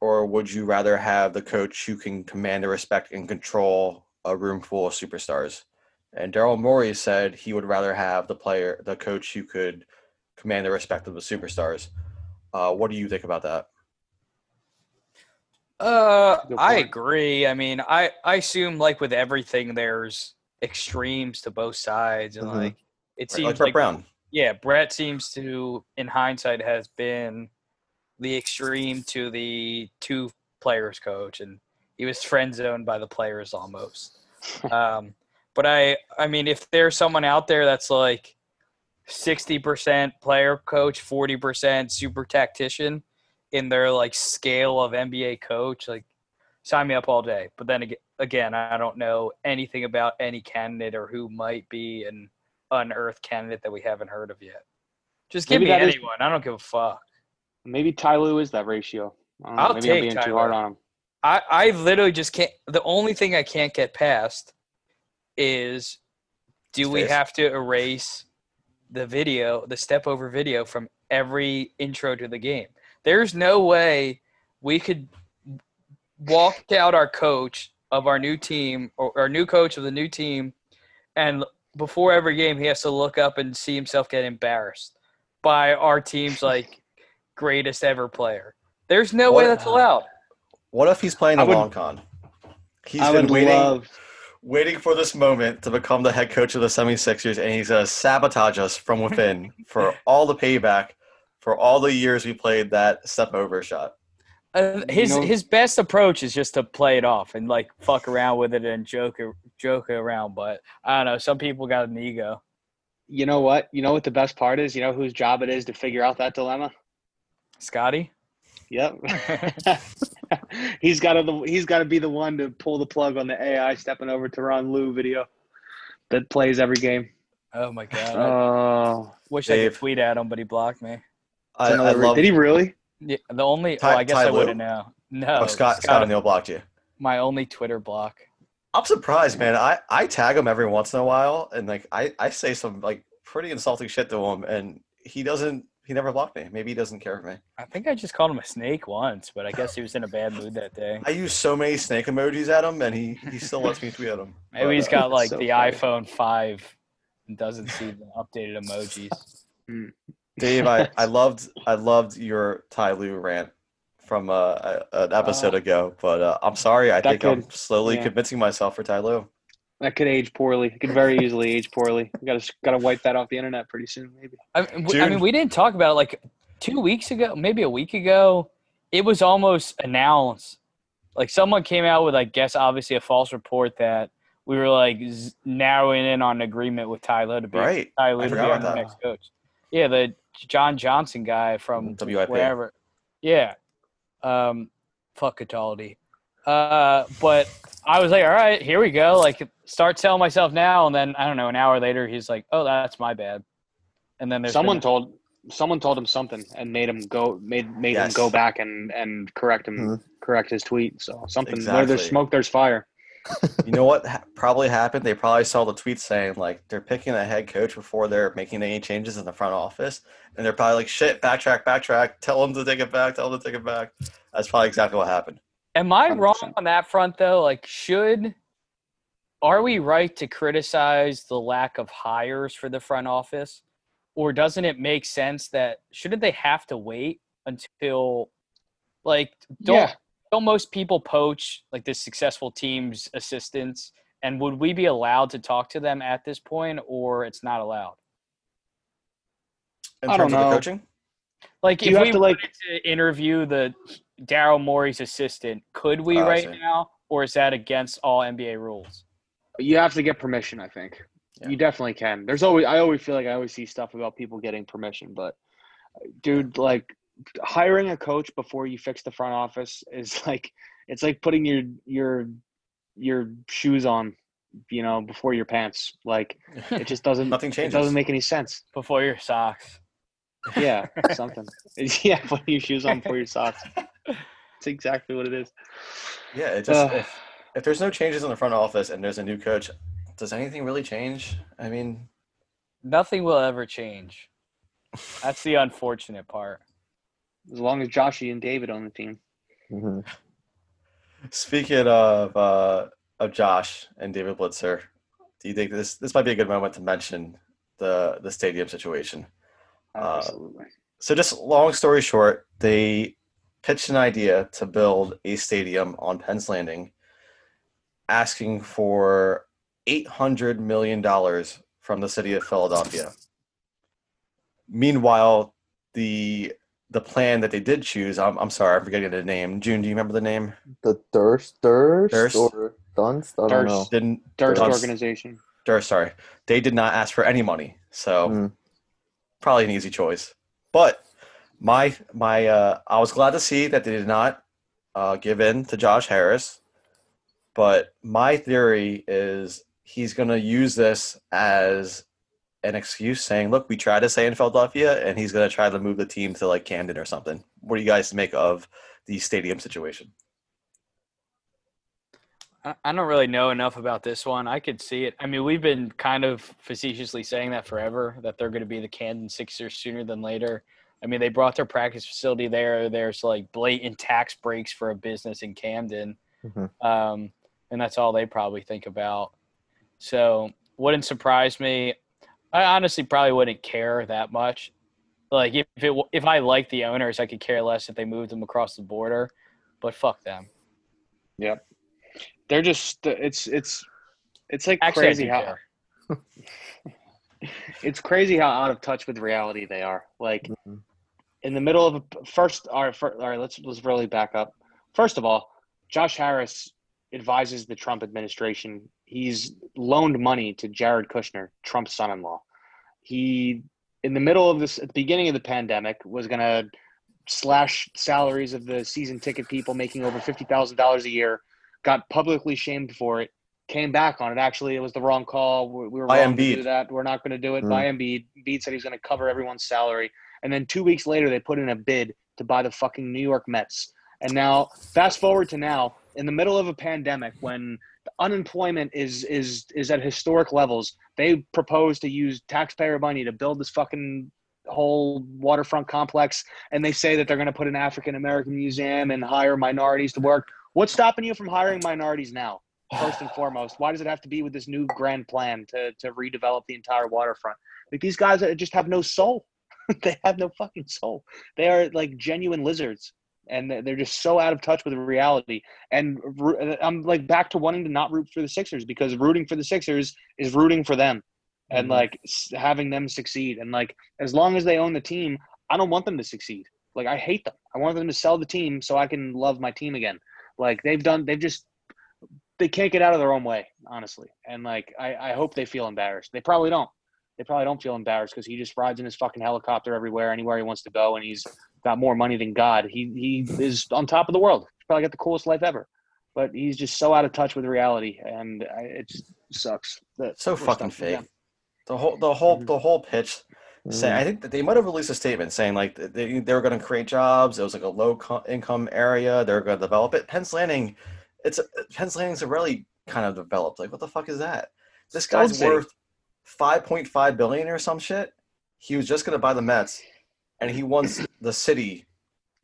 S1: or would you rather have the coach who can command the respect and control a room full of superstars?" And Daryl Morey said he would rather have the player, the coach who could command the respect of the superstars. Uh, what do you think about that?
S3: Uh, I agree. I mean, I I assume like with everything, there's extremes to both sides, and
S4: Mhm.
S3: like it
S1: Right,
S3: seems
S1: like Brett
S3: like
S1: Brown.
S3: yeah, Brett seems to, in hindsight, has been the extreme to the two players coach, and he was friend zoned by the players almost. um, but I, I mean, if there's someone out there that's like sixty percent player coach, forty percent super tactician in their like scale of NBA coach, like sign me up all day. But then again, I don't know anything about any candidate or who might be an unearthed candidate that we haven't heard of yet. Just give
S2: Maybe
S3: me
S2: that is-
S3: anyone. I don't give a fuck.
S2: Maybe Ty Lue is that ratio. I don't
S3: I'll
S2: Maybe
S3: take
S2: I'm being
S3: Ty
S2: too hard on him.
S3: I, I literally just can't. The only thing I can't get past is do we
S1: Space.
S3: have to erase the video, the step over video from every intro to the game. There's no way we could walk out our coach of our new team or our new coach of the new team and before every game he has to look up and see himself get embarrassed by our team's like greatest ever player. There's no way that's allowed.
S1: What if he's playing
S2: I
S1: a
S2: would-
S1: long con? He's
S2: I
S1: been waiting,
S2: love.
S1: waiting for this moment to become the head coach of the 76ers, and he's going to sabotage us from within for all the payback for all the years we played that step over shot.
S3: Uh, his
S2: know-
S3: his best approach is just to play it off and like fuck around with it and joke joke around. But I don't know. Some people got an ego.
S2: You know what? You know what the best part is? You know whose job it is to figure out that dilemma?
S3: Scotty.
S2: Yep. he's got to he's got to be the one to pull the plug on the AI stepping over Tyronn Lue video that plays every game.
S3: Oh my god. I
S2: Oh,
S3: wish I could tweet at him, but he blocked me.
S1: I, I love
S2: did he really?
S3: Yeah, the only.
S1: Ty-
S3: oh, I guess
S1: Ty
S3: I wouldn't know. No,
S1: oh, Scott, Scott O'Neill blocked you.
S3: my only Twitter block.
S1: I'm surprised, man. I, I tag him every once in a while, and like I, I say some like pretty insulting shit to him, and he doesn't. He never blocked me. Maybe he doesn't care for me.
S3: I think I just called him a snake once, but I guess he was in a bad mood that day.
S1: I use so many snake emojis at him, and he, he still lets me tweet at him.
S3: Maybe
S1: But,
S3: he's
S1: uh,
S3: got like
S2: so
S3: the
S2: funny.
S3: iPhone five and doesn't see the updated emojis.
S1: Dave, I, I loved I loved your Ty Lue rant from uh, an episode
S2: Uh,
S1: ago, but uh, I'm sorry. I
S2: that
S1: think I'm slowly
S2: yeah.
S1: convincing myself for Ty Lue.
S2: That could age poorly. It could very easily age poorly. We got to got to wipe that off the internet pretty soon, maybe.
S3: I, I mean, we didn't talk about it like two weeks ago, maybe a week ago. It was almost announced. Like someone came out with, I guess, obviously a false report that we were like z- narrowing in on an agreement with Ty Lue to be
S1: Right.
S3: Ty
S1: Lue
S3: to be
S1: forgot
S3: our next coach. Yeah, the John Johnson guy from
S1: WIP.
S3: wherever. Yeah. Um, fuck Cataldi. Uh, but I was like, all right, here we go. Like, start telling myself now, and then I don't know. An hour later, he's like, oh, that's my bad. And then there's
S2: Someone
S3: been-
S2: told someone told him something and made him go made made
S1: Yes.
S2: him go back and and correct him
S4: Mhm.
S2: correct his tweet. So something where there's smoke, there's fire.
S1: You know what ha- probably happened? They probably saw the tweet saying like they're picking a head coach before they're making any changes in the front office, and they're probably like, "Shit, backtrack, backtrack. Tell them to take it back. Tell them to take it back." That's probably exactly what happened.
S3: Am I wrong
S2: 100%.
S3: on that front though? Like, should are we right to criticize the lack of hires for the front office, or doesn't it make sense that shouldn't they have to wait until, like, don't
S2: Yeah.
S3: Don't most people poach like the successful team's assistants? And would we be allowed to talk to them at this point, or it's not allowed?
S1: In
S2: I don't
S1: terms of the
S2: know.
S1: coaching,
S3: Like,
S2: Do
S3: if we
S2: to, like-
S3: wanted to interview the Daryl Morey's assistant, could we
S1: Oh,
S3: right now, or is that against all NBA rules?
S2: You have to get permission, I think.
S1: Yeah.
S2: You definitely can. There's always I always feel like I always see stuff about people getting permission, but dude, like hiring a coach before you fix the front office is like it's like putting your your your shoes on, you know, before your pants. Like it just doesn't
S1: nothing
S2: it doesn't make any sense.
S3: before your socks.
S2: Yeah, something. yeah, putting your shoes on before your socks. It's exactly what it is.
S1: yeah, it just
S2: Ugh.
S1: if, if there's no changes in the front office and there's a new coach, does anything really change? I mean,
S3: Nothing will ever change. That's the unfortunate part.
S2: As long as Joshy and David on the team.
S4: hmm
S1: Speaking of uh, of Josh and David Blitzer, do you think this this might be a good moment to mention the the stadium situation? Uh,
S2: Absolutely.
S1: So, just long story short, they pitched an idea to build a stadium on Penn's Landing, asking for eight hundred million dollars from the city of Philadelphia. Meanwhile, the the plan that they did choose, I'm, I'm sorry, I'm forgetting the name. June, do you remember the name?
S4: The Durst, Durst,
S1: Durst?
S4: or Dunst? I don't
S2: Durst.
S4: know.
S1: Didn't
S2: Durst
S1: Dunst-
S2: organization.
S1: Durst, sorry. They did not ask for any money. So
S4: Mm.
S1: probably an easy choice. But my my uh, I was glad to see that they did not uh, give in to Josh Harris. But my theory is he's going to use this as an excuse, saying, "Look, we tried to stay in Philadelphia," and he's going to try to move the team to like Camden or something. What do you guys make of the stadium situation?
S3: I I don't really know enough about this one. I could see it. I mean, we've been kind of facetiously saying that forever that they're going to be the Camden Sixers sooner than later. I mean, they brought their practice facility there. There's like blatant tax breaks for a business in Camden,
S4: Mhm.
S3: um, and that's all they probably think about. So, wouldn't surprise me. I honestly probably wouldn't care that much. Like if it if I like the owners, I could care less if they moved them across the border. But fuck them.
S2: Yep. They're just it's it's it's like
S3: Actually,
S2: crazy how it's crazy how out of touch with reality they are. Like
S4: Mhm.
S2: in the middle of a first all right, fir- all right, let's let's really back up. First of all, Josh Harris advises the Trump administration. He's loaned money to Jared Kushner, Trump's son-in-law. He in the middle of this at the beginning of the pandemic was going to slash salaries of the season ticket people making over $50,000 a year, got publicly shamed for it, came back on it. Actually, it was the wrong call. We we were
S1: By
S2: wrong to do that. We're not going to do it.
S4: Mm.
S2: By Embiid. Embiid said he's going to cover everyone's salary. And then two weeks later, they put in a bid to buy the fucking New York Mets. And now, fast forward to now, in the middle of a pandemic, when unemployment is is is at historic levels, they propose to use taxpayer money to build this fucking whole waterfront complex, and they say that they're going to put an African American museum and hire minorities to work. What's stopping you from hiring minorities now? First and foremost, why does it have to be with this new grand plan to to redevelop the entire waterfront? Like these guys just have no soul. they have no fucking soul. They are like genuine lizards, and they're just so out of touch with reality. And I'm like back to wanting to not root for the Sixers because rooting for the Sixers is rooting for them, and
S4: Mhm.
S2: like having them succeed. And like as long as they own the team, I don't want them to succeed. Like I hate them. I want them to sell the team so I can love my team again. Like they've done, they've just they can't get out of their own way, honestly. And like I, I hope they feel embarrassed. They probably don't. They probably don't feel embarrassed because he just rides in his fucking helicopter everywhere, anywhere he wants to go, and he's got more money than God. He he is on top of the world. He's probably got the coolest life ever. But he's just so out of touch with reality, and I, it just sucks. That
S1: So fucking
S2: stuck with
S1: fake. The whole the whole
S2: Mhm.
S1: the whole pitch saying I think that they might have released a statement saying like they, they were going to create jobs. It was like a low co- income area. They were going to develop it. Penn's Landing, it's a, Penn's Landing's already kind of developed. Like what the fuck is that? This guy's
S2: City.
S1: worth five point five billion or some shit. He was just going to buy the Mets, and he wants the city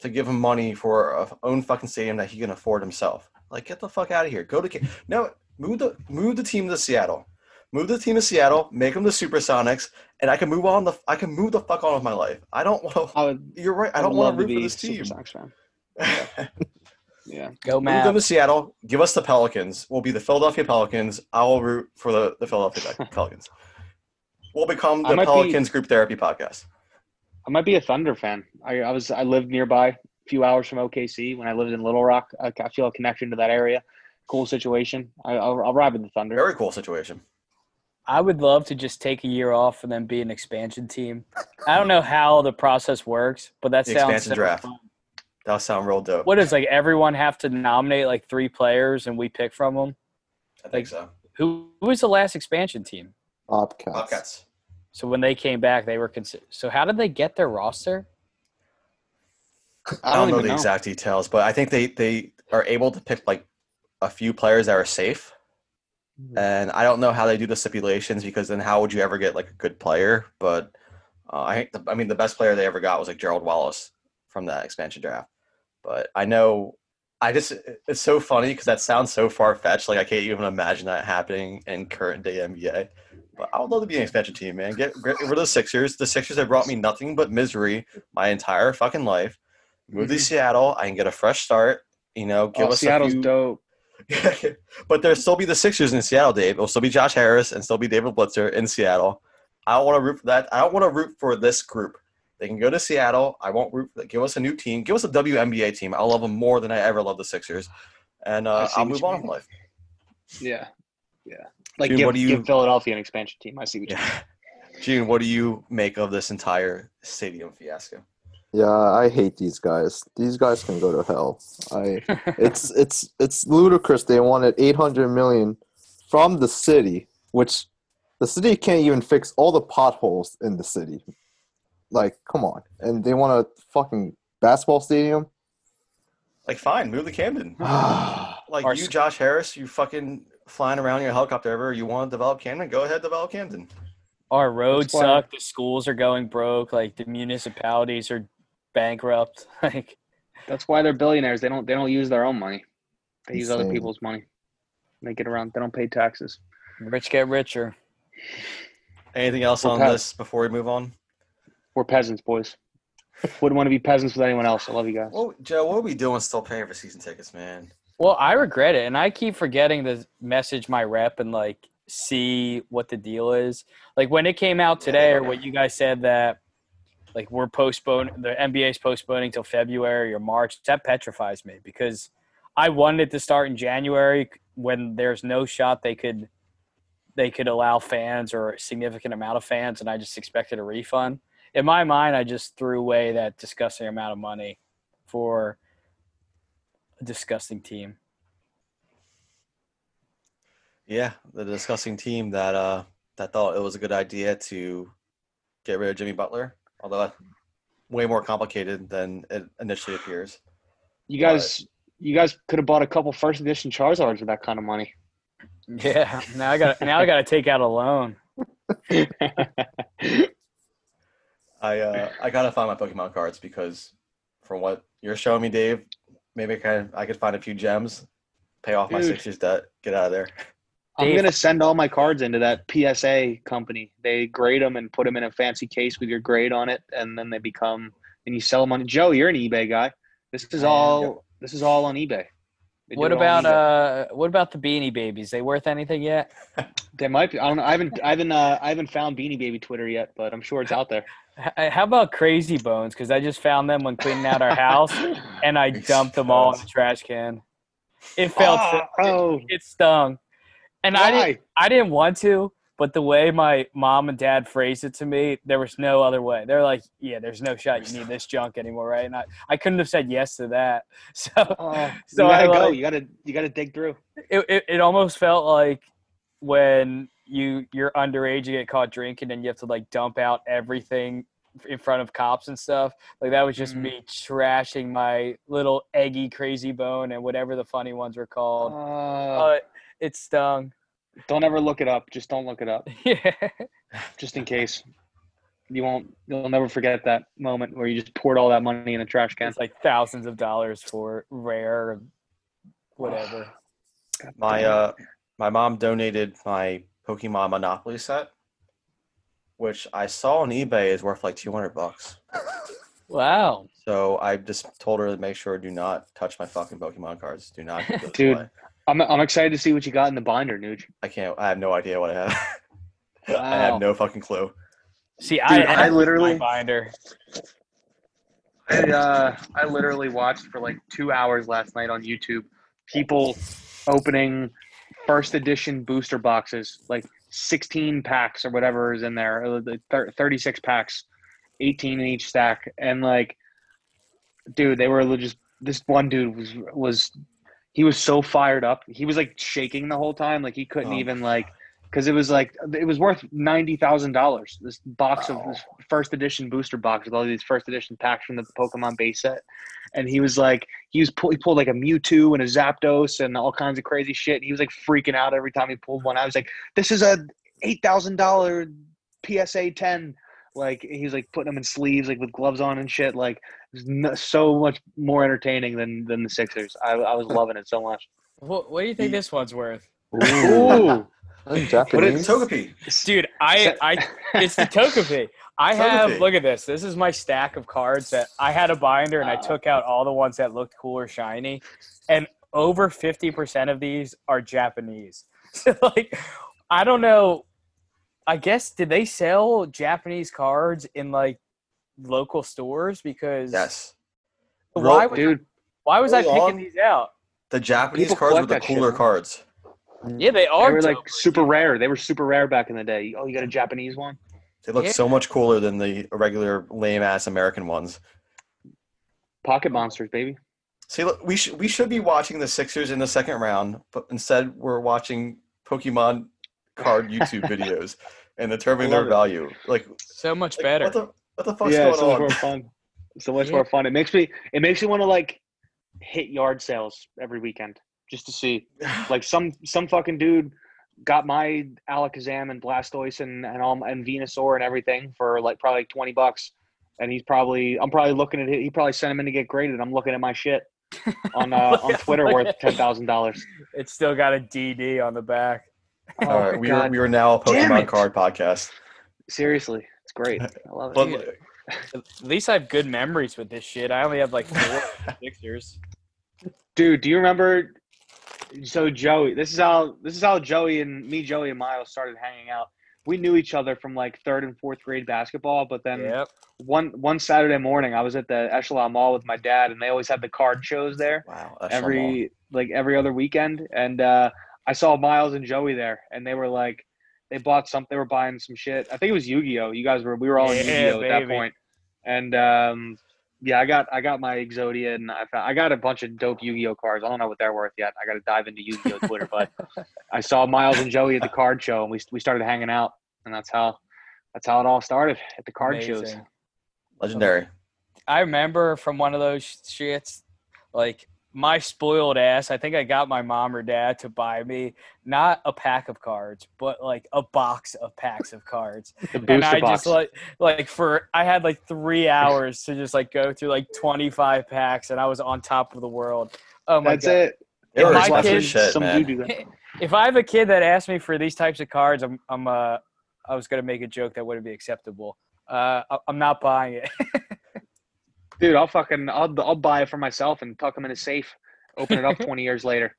S1: to give him money for a f- own fucking stadium that he can afford himself. Like get the fuck out of here. Go to Ca- no move the move the team to Seattle. Move the team to Seattle. Make them the Supersonics and I can move on the I can move the fuck on with my life. I don't want to. You're right. I
S2: I
S1: don't want
S2: love
S1: to
S2: to
S1: root for
S2: be
S1: this
S2: a
S1: team.
S2: Super fan. Yeah.
S3: Go
S1: move them to Seattle. Give us the Pelicans. We'll be the Philadelphia Pelicans. I will root for the, the Philadelphia Pelicans. We'll become the
S2: might be-
S1: Pelicans Group Therapy Podcast.
S2: I might be a Thunder fan. I, I was I lived nearby, a few hours from OKC when I lived in Little Rock. I, I feel a connection to that area. Cool situation. I, I'll, I'll ride with the Thunder.
S1: Very cool situation.
S3: I would love to just take a year off and then be an expansion team. I don't know how the process works, but that
S1: The
S3: sounds
S1: expansion draft.
S3: fun.
S1: That'll sound real dope.
S3: What is like everyone have to nominate like three players and we pick from them?
S1: I think so.
S3: Who who was the last expansion team?
S4: Bobcats.
S1: Bobcats.
S3: So when they came back, they were considered. So how did they get their roster?
S1: I don't, know
S2: even
S1: the exact details, but I think they they are able to pick like a few players that are safe.
S2: Mm-hmm.
S1: And I don't know how they do the stipulations because then how would you ever get like a good player? But uh, I think the, I mean the best player they ever got was like Gerald Wallace from that expansion draft. But I know I just it's so funny because that sounds so far fetched. Like I can't even imagine that happening in current day NBA. But I would love to be an expansion team, man. Get, get rid of the Sixers. The Sixers have brought me nothing but misery my entire fucking life. Move to
S2: Mhm.
S1: Seattle. I can get a fresh start. You know, give
S2: oh,
S1: us
S2: Seattle's
S1: a few.
S2: dope.
S1: but there'll still be the Sixers in Seattle, Dave. It'll still be Josh Harris and still be David Blitzer in Seattle. I don't want to root for that. I don't want to root for this group. They can go to Seattle. I won't root. For, give us a new team. Give us a WNBA team. I'll love them more than I ever love the Sixers, and uh, I'll move on with life.
S2: Yeah, yeah. Like
S1: Dude,
S2: give,
S1: what do you-
S2: give Philadelphia an expansion team. I see what you
S1: Yeah, June. What do you make of this entire stadium fiasco?
S4: Yeah, I hate these guys. These guys can go to hell. I it's it's it's ludicrous. They wanted 800 million from the city, which the city can't even fix all the potholes in the city. Like, come on. And they want a fucking basketball stadium?
S1: Like, fine, move to Camden. Like
S3: Our
S1: you, Josh Harris, you fucking flying around in your helicopter ever. You want to develop Camden? Go ahead, develop Camden.
S3: Our roads suck. The schools are going broke. Like the municipalities are bankrupt. Like
S2: That's why they're billionaires. They don't they don't use their own money. They use other people's money. They get around. They don't pay taxes.
S3: rich get richer.
S1: Anything else
S2: We're
S1: on
S2: past-
S1: this before we move on?
S2: We're peasants, boys. Wouldn't want to be peasants with anyone else. I love you guys.
S1: Well, Joe, what are we doing still paying for season tickets, man?
S3: Well, I regret it, and I keep forgetting to message my rep and like see what the deal is. Like when it came out today, or what you guys said that like we're postponing the NBA's postponing till February or March. That petrifies me because I wanted it to start in January when there's no shot they could they could allow fans or a significant amount of fans, and I just expected a refund. In my mind, I just threw away that disgusting amount of money for a disgusting team.
S1: Yeah, the disgusting team that uh that thought it was a good idea to get rid of Jimmy Butler, although that's way more complicated than it initially appears.
S2: You guys, you guys could have bought a couple first edition Charizards with that kind of money.
S3: Yeah, now I got now I got to take out a loan.
S1: I uh I gotta find my Pokemon cards because from what you're showing me, Dave, maybe I can I could find a few gems, pay off my
S2: Dude.
S1: Sixers debt, get out of there.
S2: I'm gonna send all my cards into that PSA company. They grade them and put them in a fancy case with your grade on it, and then they become and you sell them on. Joe, you're an eBay guy. This is all. This is all on eBay. They
S3: What
S2: it all on
S3: about
S2: eBay.
S3: uh what about the Beanie Babies? They worth anything yet?
S2: They might be. I don't know. I haven't. I haven't. Uh, I haven't found Beanie Baby Twitter yet, but I'm sure it's out there.
S3: How about Crazy Bones? Because I just found them when cleaning out our house, and I dumped them all in the trash can. It felt ah, so-
S2: oh, oh,
S3: it, it stung, and I didn't? I didn't want to, but the way my mom and dad phrased it to me, there was no other way. They're like, "Yeah, there's no shot you need this junk anymore, right?" And I, I couldn't have said yes to that. So
S2: Oh,
S3: So
S2: you gotta go.
S3: like-
S2: You gotta. You gotta dig through.
S3: it, it, it almost felt like when you you're underage you get caught drinking and you have to like dump out everything in front of cops and stuff like that was just
S2: Mhm.
S3: me trashing my little eggy crazy bone and whatever the funny ones were called
S2: Uh,
S3: but it stung
S2: don't ever look it up. Just don't look it up.
S3: yeah
S2: just in case. You won't. You'll never forget that moment where you just poured all that money in a trash can.
S3: it's like thousands of dollars for rare and whatever
S1: My uh my mom donated my Pokemon Monopoly set, which I saw on eBay is worth like two hundred bucks.
S3: wow
S1: So I just told her to make sure do not touch my fucking Pokemon cards. Do not give those
S2: Dude.
S1: away.
S2: I'm, I'm excited to see what you got in the binder, Nuge.
S1: I can't I have no idea what I have. I have no fucking clue.
S3: see I,
S2: Dude, I
S3: I
S2: literally-
S3: my binder
S2: I uh, I literally watched for like two hours last night on YouTube. People opening first edition booster boxes, like 16 packs or whatever is in there, or the thir- 36 packs, 18 in each stack, and like, dude, they were just this one dude was was he was so fired up. He was like shaking the whole time, like he couldn't
S1: Oh.
S2: even like because it was like it was worth ninety thousand dollars. This box
S1: Wow.
S2: of this first edition booster box with all these first edition packs from the Pokemon base set, and he was like he was pull, he pulled like a Mewtwo and a Zapdos and all kinds of crazy shit. He was like freaking out every time he pulled one. I was like, this is a eight thousand dollar PSA ten. Like he was like putting them in sleeves, like with gloves on and shit. Like it was so much more entertaining than than the Sixers. I, I was loving it so much.
S3: what, what do you think this one's worth
S2: Ooh,
S4: That's
S1: Put it in
S4: Japanese.
S1: Togepi.
S3: dude i i it's the Togepi. I have
S1: Togepi.
S3: look at this. This is my stack of cards that I had a binder and I took out all the ones that looked cool or shiny. And over 50% of these are Japanese. So like I don't know. I guess did they sell Japanese cards in like local stores because
S1: Yes.
S3: why
S1: Ro-
S3: was,
S2: dude,
S3: why was I picking
S1: on.
S3: these out?
S1: The Japanese
S2: People
S1: cards were
S2: collect
S1: the
S2: that shit,
S1: cooler
S2: man.
S1: cards. Mm.
S3: Yeah, they are.
S2: they
S3: are
S2: were like
S3: dope.
S2: super rare. They were super rare back in the day. Oh, you got a Japanese one?
S1: They look
S3: Yeah.
S1: so much cooler than the regular lame ass American ones.
S2: Pocket monsters, baby.
S1: See, look, we should we should be watching the Sixers in the second round, but instead we're watching Pokemon card YouTube videos and determining their
S2: it.
S1: value. Like,
S3: so much
S1: like,
S3: better.
S1: What the what the fuck's
S2: yeah,
S1: going
S2: so much more fun. So much
S3: Yeah.
S2: more fun. It makes me. It makes me want to like hit yard sales every weekend just to see. Like some some fucking dude got my Alakazam and Blastoise and and all and Venusaur and everything for like probably like twenty bucks, and he's probably I'm probably looking at it. He probably sent him in to get graded. I'm looking at my shit on uh, on Twitter worth ten thousand dollars.
S3: It's still got a DD on the back.
S1: All right, we are we are now a Pokemon card podcast.
S2: Seriously, it's great. I love it.
S1: But
S3: Dude. At least I have good memories with this shit. I only have like four Sixers.
S2: Dude, do you remember? So Joey, this is how this is how Joey and me, Joey and Miles started hanging out. We knew each other from like third and fourth grade basketball, but then
S3: Yep.
S2: one one Saturday morning, I was at the Echelon Mall with my dad, and they always had the card shows there
S1: wow, Echelon Mall.
S2: every like every other weekend. And uh, I saw Miles and Joey there, and they were like, they bought some, they were buying some shit. I think it was Yu Gi Oh. You guys were, we were all in Yu
S3: Yeah,
S2: Gi Oh at that And um, yeah, I got I got my Exodia, and I found, I got a bunch of dope Yu Gi Oh cards. I don't know what they're worth yet. I got to dive into Yu Gi Oh Twitter, but I saw Miles and Joey at the card show, and we we started hanging out, and that's how that's how it all started at the card shows.
S1: Legendary.
S3: I remember from one of those shits, like my spoiled ass. I think I got my mom or dad to buy me not a pack of cards, but like a box of packs of cards.
S2: The
S3: and I
S2: box.
S3: just like like for I had like three hours to just like go through like twenty five packs, and I was on top of the world. Oh my
S2: that's
S3: god!
S2: it.
S1: They were
S3: my
S1: expensive
S3: kids-
S1: shit,
S2: Some
S1: man.
S2: do that.
S3: If I have a kid that asks me for these types of cards, I'm I'm uh I was gonna make a joke that wouldn't be acceptable. Uh, I- I'm not buying it.
S2: Dude, I'll fucking I'll I'll buy it for myself and tuck them in a safe. Open it up twenty years later.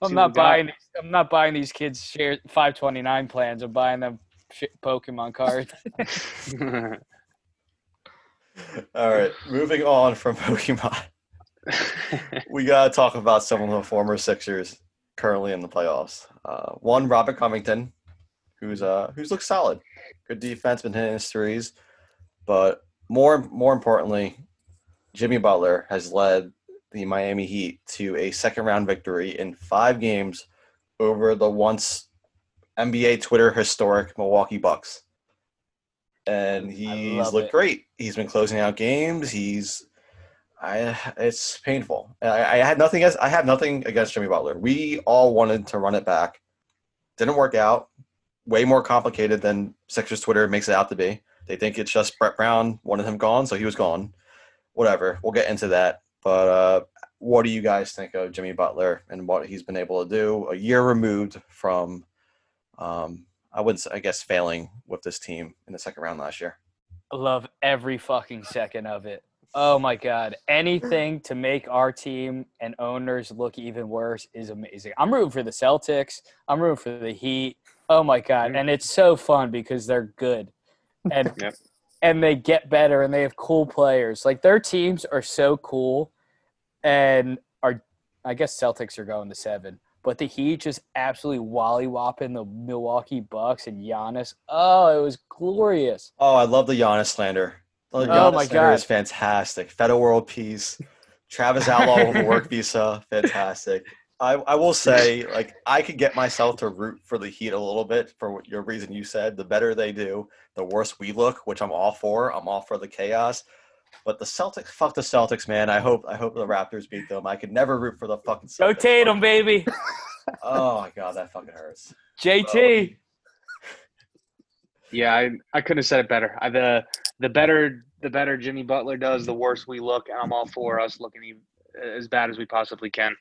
S3: I'm not
S2: what got.
S3: buying. These, I'm not buying these kids share 529 plans. I'm buying them Pokemon cards.
S1: All right, moving on from Pokemon, we gotta talk about some of the former Sixers currently in the playoffs. Uh, one, Robert Covington, who's uh who's looked solid, good defense, been hitting his threes, but more more importantly, Jimmy Butler has led the Miami Heat to a second round victory in five games over the once NBA Twitter historic Milwaukee Bucks. And he's looked
S3: it.
S1: great. He's been closing out games. He's I it's painful. I, I had nothing against I have nothing against Jimmy Butler. We all wanted to run it back. Didn't work out. Way more complicated than Sixers Twitter makes it out to be. They think it's just Brett Brown wanted him gone, so he was gone. Whatever. We'll get into that. But uh, what do you guys think of Jimmy Butler and what he's been able to do? A year removed from, um, I wouldn't, say, I guess, failing with this team in the second round last year.
S3: I love every fucking second of it. Oh my god! Anything to make our team and owners look even worse is amazing. I'm rooting for the Celtics. I'm rooting for the Heat. Oh my god! And it's so fun because they're good, and
S2: Yep.
S3: And they get better, and they have cool players. Like their teams are so cool, and are I guess Celtics are going to seven, but the Heat just absolutely wallywhopping the Milwaukee Bucks and Giannis. Oh, it was glorious.
S1: Oh, I love the Giannis slander. The
S3: Oh
S1: Giannis
S3: my
S1: slander
S3: God.
S1: is fantastic. Feta World Peace. Travis Outlaw with work visa, fantastic. I, I will say, like, I could get myself to root for the Heat a little bit for what your reason you said. The better they do, the worse we look, which I'm all for. I'm all for the chaos. But the Celtics, fuck the Celtics, man. I hope I hope the Raptors beat them. I could never root for the fucking Celtics.
S3: Go Tatum, baby.
S1: Oh my god, that fucking hurts.
S3: JT.
S2: Yeah, I, I couldn't have said it better. I, the the better the better Jimmy Butler does, the worse we look, and I'm all for us looking e- as bad as we possibly can.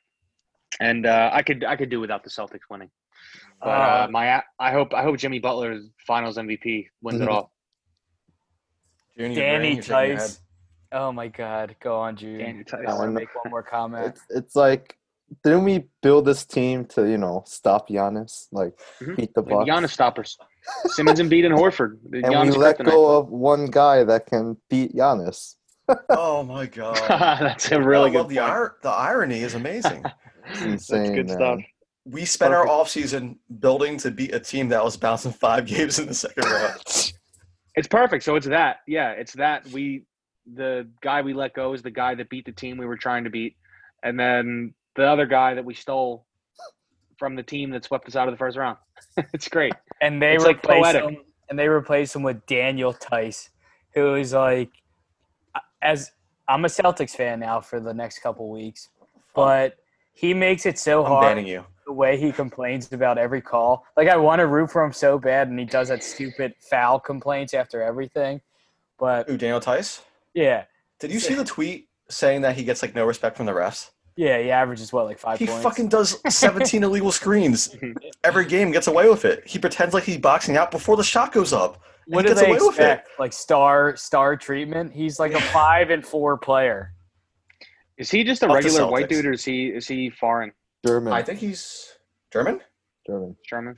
S2: And uh, I could I could do without the Celtics winning. But uh,
S3: Uh,
S2: my I hope I hope Jimmy Butler Finals MVP wins it all.
S1: June.
S3: Danny
S1: You're shaking your head.
S3: Theis. Oh my God. Go on, June.
S2: Danny Theis.
S3: I want to make one more comment.
S4: It's it's like didn't we build this team to you know stop Giannis like
S2: Mhm.
S4: beat the
S2: We have
S4: Bucks
S2: Giannis stoppers. Simmons and Embiid and Horford. The
S4: and
S2: Giannis
S4: we let
S2: kryptonite.
S4: go of one guy that can beat Giannis.
S1: Oh my god.
S2: That's a really
S1: I
S2: good
S1: love the, ir- the irony is amazing.
S4: It's
S2: That's good
S4: man.
S2: stuff.
S1: We spent our
S2: Perfect.
S1: offseason building to beat a team that was bouncing five games in the second round.
S2: It's perfect. So it's that. Yeah, it's that. We the guy we let go is the guy that beat the team we were trying to beat, and then the other guy that we stole from the team that swept us out of the first round. it's great.
S3: And they
S2: It's, like,
S3: replaced
S2: poetic.
S3: him. And they replaced him with Daniel Theis, who is like, as I'm a Celtics fan now for the next couple weeks. but he makes it so
S1: I'm
S3: hard
S1: banning you.
S3: the way he complains about every call. Like I want to root for him so bad, and he does that stupid foul complaints after everything. But
S1: Ooh, Daniel Theis.
S3: yeah,
S1: Did you see the tweet saying that he gets like no respect from the refs?
S3: yeah, he averages what like five
S1: He
S3: points.
S1: fucking does 17 illegal screens mhm. every game, gets away with it. He pretends like he's boxing out before the shot goes up.
S3: what do they
S1: away with it.
S3: expect? Like star star treatment? He's like a five and four player.
S2: Is he just a regular white dude, or is he is he foreign?
S4: German.
S1: I think he's German.
S4: German.
S2: German.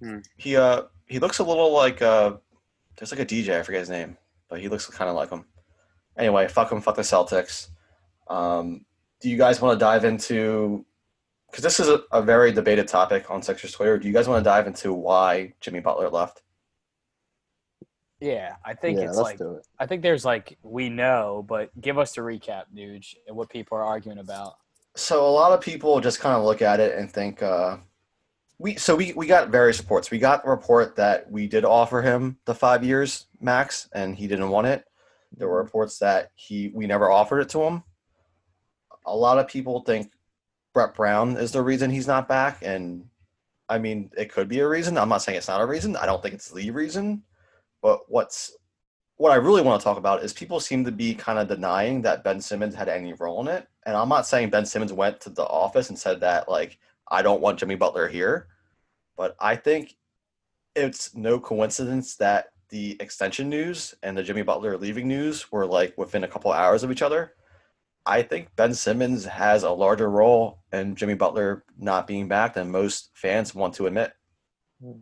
S2: German.
S1: He uh he looks a little like uh there's like a DJ I forget his name, but he looks kind of like him. Anyway, fuck him, fuck the Celtics. Um, do you guys want to dive into? Because this is a, a very debated topic on Sixers Twitter. Do you guys want to dive into why Jimmy Butler left?
S3: Yeah, I think
S4: yeah,
S3: it's
S4: let's
S3: like
S4: do it.
S3: I think there's like we know, but give us a recap, dude, and what people are arguing about.
S1: So a lot of people just kind of look at it and think uh, we. So we we got various reports. We got a report that we did offer him the five years max, and he didn't want it. There were reports that he we never offered it to him. A lot of people think Brett Brown is the reason he's not back, and I mean it could be a reason. I'm not saying it's not a reason. I don't think it's the reason. But what's what I really want to talk about is people seem to be kind of denying that Ben Simmons had any role in it. And I'm not saying Ben Simmons went to the office and said that like I don't want Jimmy Butler here, but I think it's no coincidence that the extension news and the Jimmy Butler leaving news were like within a couple hours of each other. I think Ben Simmons has a larger role in Jimmy Butler not being back than most fans want to admit. Hmm.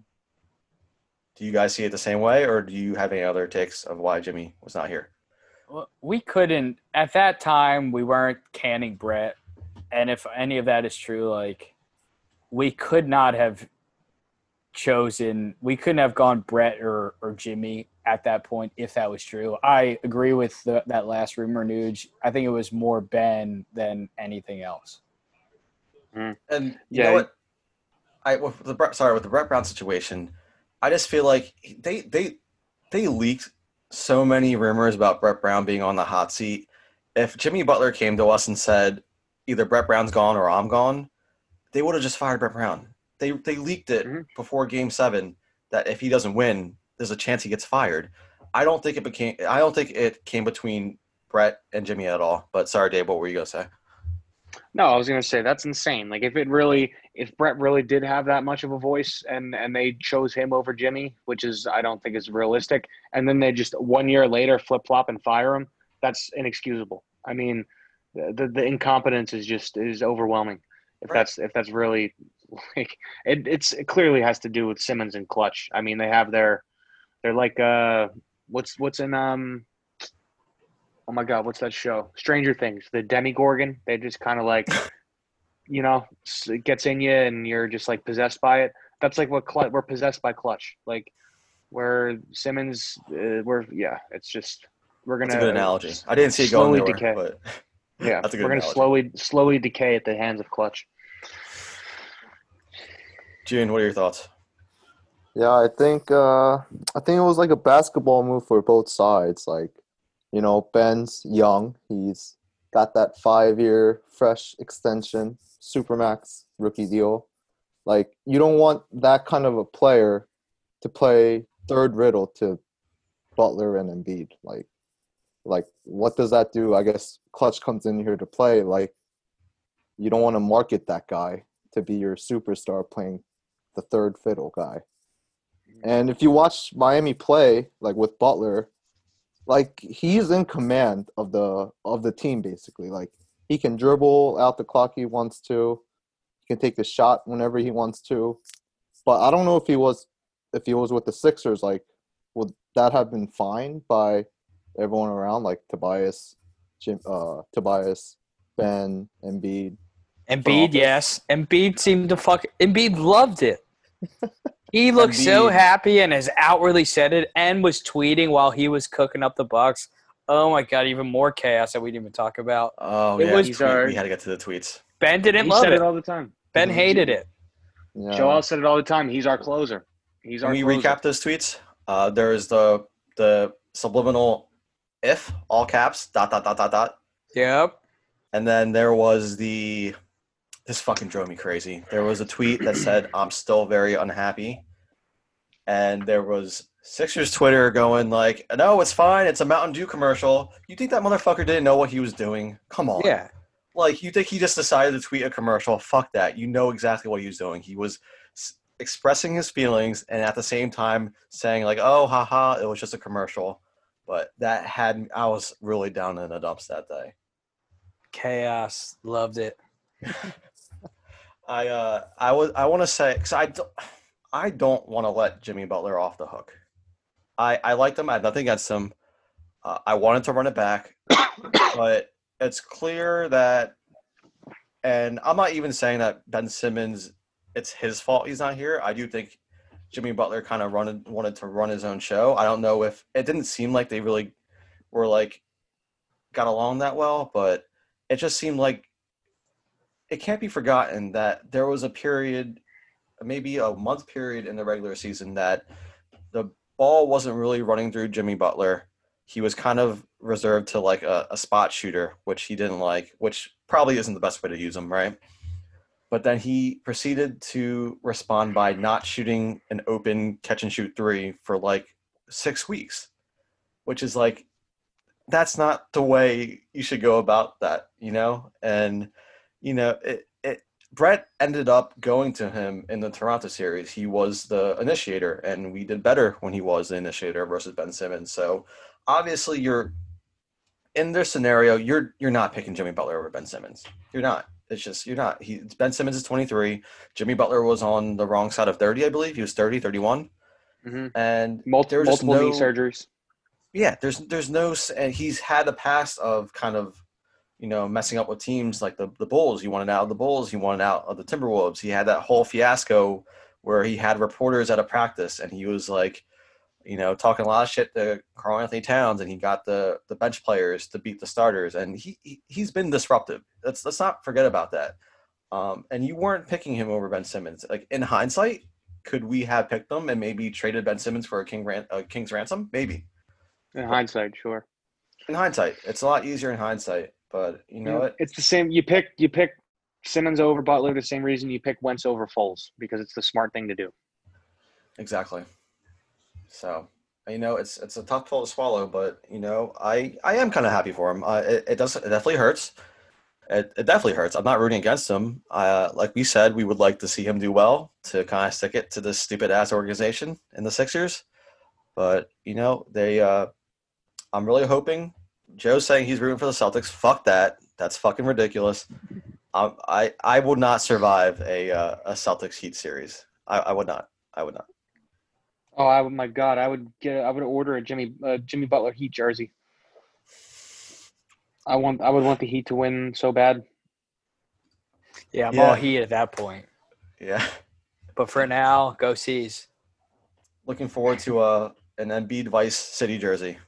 S1: Do you guys see it the same way, or do you have any other takes of why Jimmy was not here?
S3: Well, We couldn't at that time. We weren't canning Brett, and if any of that is true, like we could not have chosen. We couldn't have gone Brett or or Jimmy at that point if that was true. I agree with the, that last rumor, Nuge. I think it was more Ben than anything else. Mm-hmm.
S1: And you
S2: Yeah.
S1: know what? I with the Brett, sorry with the Brett Brown situation, I just feel like they they they leaked so many rumors about Brett Brown being on the hot seat. If Jimmy Butler came to us and said either Brett Brown's gone or I'm gone, they would have just fired Brett Brown. They they leaked it
S2: Mhm.
S1: before Game Seven that if he doesn't win, there's a chance he gets fired. I don't think it became. I don't think it came between Brett and Jimmy at all. But sorry, Dave, what were you gonna say?
S2: No, I was gonna say that's insane. Like if it really, if Brett really did have that much of a voice, and and they chose him over Jimmy, which is I don't think is realistic, and then they just one year later flip flop and fire him, that's inexcusable. I mean, the the, the incompetence is just is overwhelming. If
S1: Right.
S2: that's if that's really like it, it's it clearly has to do with Simmons and Klutch. I mean, they have their they're like uh what's what's in um oh my god what's that show stranger things the Demogorgon they just kind of like you know it gets in you and you're just like possessed by it that's like what Klutch we're possessed by Klutch like where simmons uh, we're yeah it's just we're gonna
S1: That's a good analogy. I didn't see it going
S2: slowly
S1: nowhere,
S2: decay.
S1: but
S2: yeah
S1: That's a good
S2: we're gonna
S1: analogy.
S2: slowly slowly decay at the hands of Klutch
S1: June, what are your thoughts?
S4: Yeah, I think uh, I think it was like a basketball move for both sides. Like, you know, Ben's young. He's got that five-year fresh extension, supermax rookie deal. Like, you don't want that kind of a player to play third riddle to Butler and Embiid. Like, like what does that do? I guess Klutch comes in here to play. Like, you don't want to market that guy to be your superstar playing the third fiddle guy. And if you watch Miami play, like with Butler, like he's in command of the of the team basically. Like he can dribble out the clock he wants to. He can take the shot whenever he wants to. But I don't know if he was if he was with the Sixers, like would that have been fine by everyone around, like Tobias, Jim, uh, Tobias, Ben, Embiid.
S3: Embiid, yes. Embiid seemed to fuck. Embiid loved it. He looked so happy and has outwardly said it, and was tweeting while he was cooking up the Bucks. Oh my god, even more chaos that we didn't even talk about.
S1: Oh
S3: It
S1: yeah,
S3: was-
S1: tweet-
S2: These are-
S1: we had to get to the tweets.
S3: Ben didn't
S2: he
S3: love
S2: said
S3: it.
S2: it all the time
S3: ben hated it.
S4: Yeah.
S2: joel said it all the time he's our closer he's our
S1: Can we
S2: closer.
S1: recap those tweets? Uh, there is the the subliminal if all caps dot dot dot dot dot,
S3: Yep.
S1: And then there was the this fucking drove me crazy. There was a tweet that said, I'm still very unhappy. And there was Sixers Twitter going like, no, it's fine. It's a Mountain Dew commercial. You think that motherfucker didn't know what he was doing? Come on.
S3: Yeah.
S1: Like, you think he just decided to tweet a commercial? Fuck that. You know exactly what he was doing. He was s- expressing his feelings and at the same time saying like, oh, haha, it was just a commercial. But that had, I was really down in the dumps that day.
S3: Chaos. Loved it.
S1: I uh I was I want to say because I don't I don't want to let Jimmy Butler off the hook. I I liked him. I had nothing against him. Uh, I wanted to run it back, but it's clear that, and I'm not even saying that Ben Simmons. It's his fault he's not here. I do think Jimmy Butler kind of wanted wanted to run his own show. I don't know if it didn't seem like they really were like got along that well, but it just seemed like it can't be forgotten that there was a period, maybe a month period in the regular season that the ball wasn't really running through Jimmy Butler. He was kind of reserved to like a, a spot shooter, which he didn't like, which probably isn't the best way to use him, right? But then he proceeded to respond by not shooting an open catch and shoot three for like six weeks, which is like, that's not the way you should go about that, you know? And you know, it, it Brett ended up going to him in the Toronto series. He was the initiator, and we did better when he was the initiator versus Ben Simmons. So obviously, you're in this scenario. You're you're not picking Jimmy Butler over Ben Simmons. You're not. It's just you're not. He Ben Simmons is 23. Jimmy Butler was on the wrong side of 30, I believe. He was 30, 31,
S2: Mhm.
S1: and
S2: Multi-
S1: there was just
S2: multiple knee surgeries.
S1: yeah, there's there's no and he's had a past of kind of you know messing up with teams like the the Bulls. He wanted out of the Bulls. He wanted out of the Timberwolves. He had that whole fiasco where he had reporters at a practice and he was like, you know, talking a lot of shit to Karl-Anthony Towns, and he got the the bench players to beat the starters, and he, he he's been disruptive. Let's let's not forget about that. Um, and you weren't picking him over Ben Simmons. Like in hindsight, could we have picked them and maybe traded Ben Simmons for a king ran- a king's ransom? Maybe
S2: In hindsight, sure.
S1: in hindsight, it's a lot easier in hindsight. But you know what?
S2: It's the same. You pick you pick Simmons over Butler the same reason you pick Wentz over Foles because it's the smart thing to do.
S1: Exactly. So you know, it's it's a tough pill to swallow, but you know, I I am kind of happy for him. Uh, it, it does it definitely hurts. It, it definitely hurts. I'm not rooting against him. Uh, like we said, we would like to see him do well to kind of stick it to this stupid ass organization in the Sixers. But you know, they. Uh, I'm really hoping. Joe's saying he's rooting for the Celtics. Fuck that. That's fucking ridiculous. Um, I I would not survive a uh, a Celtics Heat series. I, I would not. I would not.
S2: Oh, I would, my God, I would get I would order a Jimmy uh, Jimmy Butler Heat jersey. I want I would want the Heat to win so bad.
S3: Yeah, I'm
S1: Yeah.
S3: all heat at that point.
S1: Yeah.
S3: But for now, go C's.
S1: Looking forward to uh, an Embiid Vice City jersey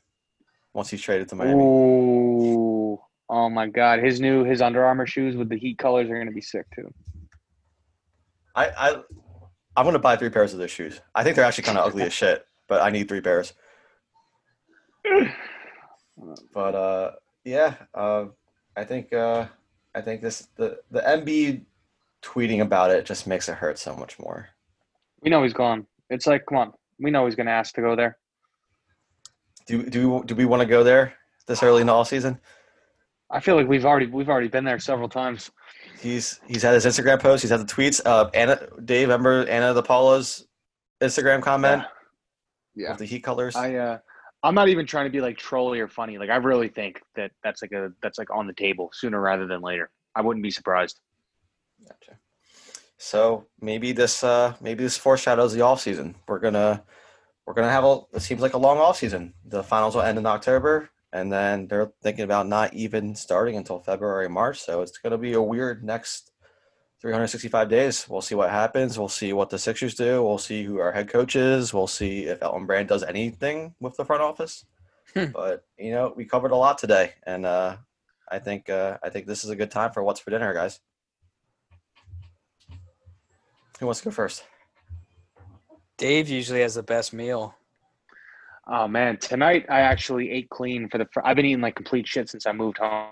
S1: once he's traded to Miami.
S2: Ooh, oh my God, his new his Under Armour shoes with the Heat colors are gonna be sick too.
S1: I, I I'm gonna buy three pairs of those shoes. I think they're actually kind of ugly as shit, but I need three pairs. But uh, yeah, uh, I think uh, I think this the the Embiid tweeting about it just makes it hurt so much more.
S2: We know he's gone. It's like, come on, we know he's gonna ask to go there.
S1: Do do do we want to go there this early in the off season?
S2: I feel like we've already we've already been there several times.
S1: He's he's had his Instagram post. He's had the tweets. Uh, Anna Dave, remember Anna De Paula's Instagram comment
S2: Yeah.
S1: with the Heat colors?
S2: I uh I'm not even trying to be like trolly or funny. Like I really think that that's like a that's like on the table sooner rather than later. I wouldn't be surprised.
S1: Gotcha. So maybe this uh maybe this foreshadows the off season. We're gonna we're gonna have a it seems like a long off season. The finals will end in October, and then they're thinking about not even starting until February March. So it's gonna be a weird next 365 days. We'll see what happens. We'll see what the Sixers do. We'll see who our head coach is. We'll see if Elton Brand does anything with the front office.
S3: Hmm.
S1: but you know, we covered a lot today, and uh, I think uh, I think this is a good time for what's for dinner, guys. Who wants to go first?
S3: Dave usually has the best meal.
S2: Oh man, tonight I actually ate clean for the. fir- I've been eating like complete shit since I moved home.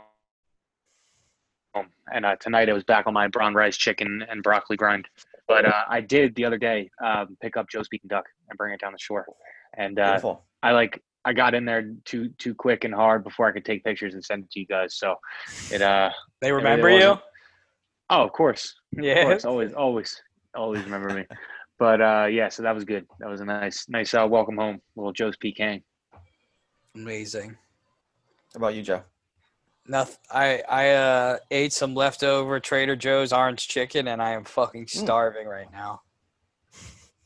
S2: and uh, tonight I was back on my brown rice, chicken, and broccoli grind. But uh, I did the other day um, pick up Joe's Peking Duck and bring it down the shore, and uh, I like I got in there too too quick and hard before I could take pictures and send it to you guys. So it uh
S3: They
S2: really
S3: remember you?
S2: wasn't- oh of course of
S3: Yeah.
S2: course always always always remember me. But uh yeah, so that was good. That was a nice nice uh, welcome home, little Joe's Peking.
S3: Amazing.
S1: How about you, Joe?
S3: Nothing. I I uh, ate some leftover Trader Joe's orange chicken, and I am fucking starving right now.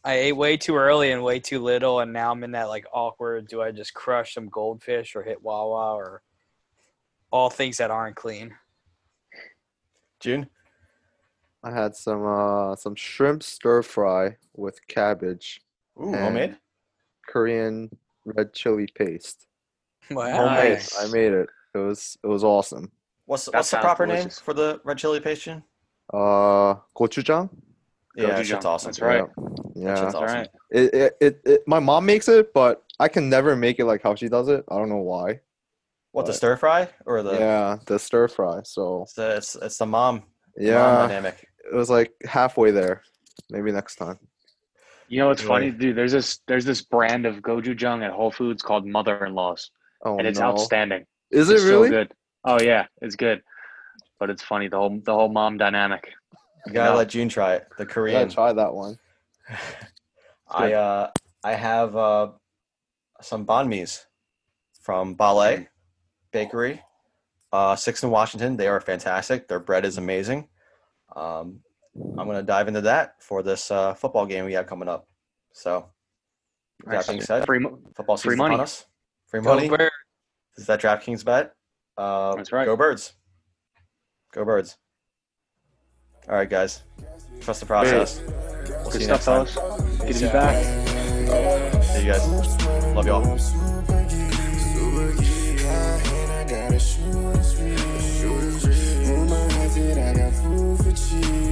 S3: I ate way too early and way too little, and now I'm in that like awkward. Do I just crush some goldfish or hit Wawa or all things that aren't clean?
S1: June?
S4: I had some uh some shrimp stir fry with cabbage,
S1: Ooh, homemade?
S4: Korean red chili paste.
S3: Wow.
S1: Homemade.
S2: Nice.
S4: I made it. It was it was awesome.
S1: What's,
S2: That
S1: what's the proper
S2: delicious.
S1: name for the red chili paste, June?
S4: Uh, gochujang.
S1: Yeah, that
S2: Gochujang.
S1: shit's awesome.
S2: That's right.
S4: Yeah.
S1: That shit's awesome.
S2: right.
S4: It, it, it, it, my mom makes it, but I can never make it like how she does it. I don't know why.
S1: What, the stir fry? Or the.
S4: yeah, the stir fry. So
S1: It's the, it's, it's the mom, mom
S4: yeah,
S1: dynamic.
S4: It was like halfway there. Maybe next time.
S2: You know what's
S1: Yeah.
S2: funny, dude? There's this there's this brand of gochujang at Whole Foods called Mother-in-Laws,
S4: Oh
S2: and it's
S4: no,
S2: outstanding.
S4: is it
S2: It's
S4: really?
S2: so good? Oh yeah, it's good. But it's funny the whole the whole mom dynamic.
S1: You gotta
S2: No.
S1: let June try it. The
S4: Yeah,
S1: Korean.
S4: try that one.
S1: I uh I have uh some banh mi's from Ba Le Bakery, uh Six in Washington. They are fantastic. Their bread is amazing. Um, I'm gonna dive into that for this uh, football game we have coming up. So with
S2: Nice.
S1: that being said,
S2: Free, mo-
S1: football
S2: free
S1: season
S2: money.
S1: upon us. Free
S3: Go
S1: money.
S3: Bird.
S1: Is that DraftKings bet? Uh,
S2: That's right.
S1: Go Birds. Go Birds. All right, guys. Trust the process. We'll
S2: good
S1: see you
S2: stuff,
S1: next time.
S2: fellas. Good to be back.
S1: See you guys. Love y'all
S5: you.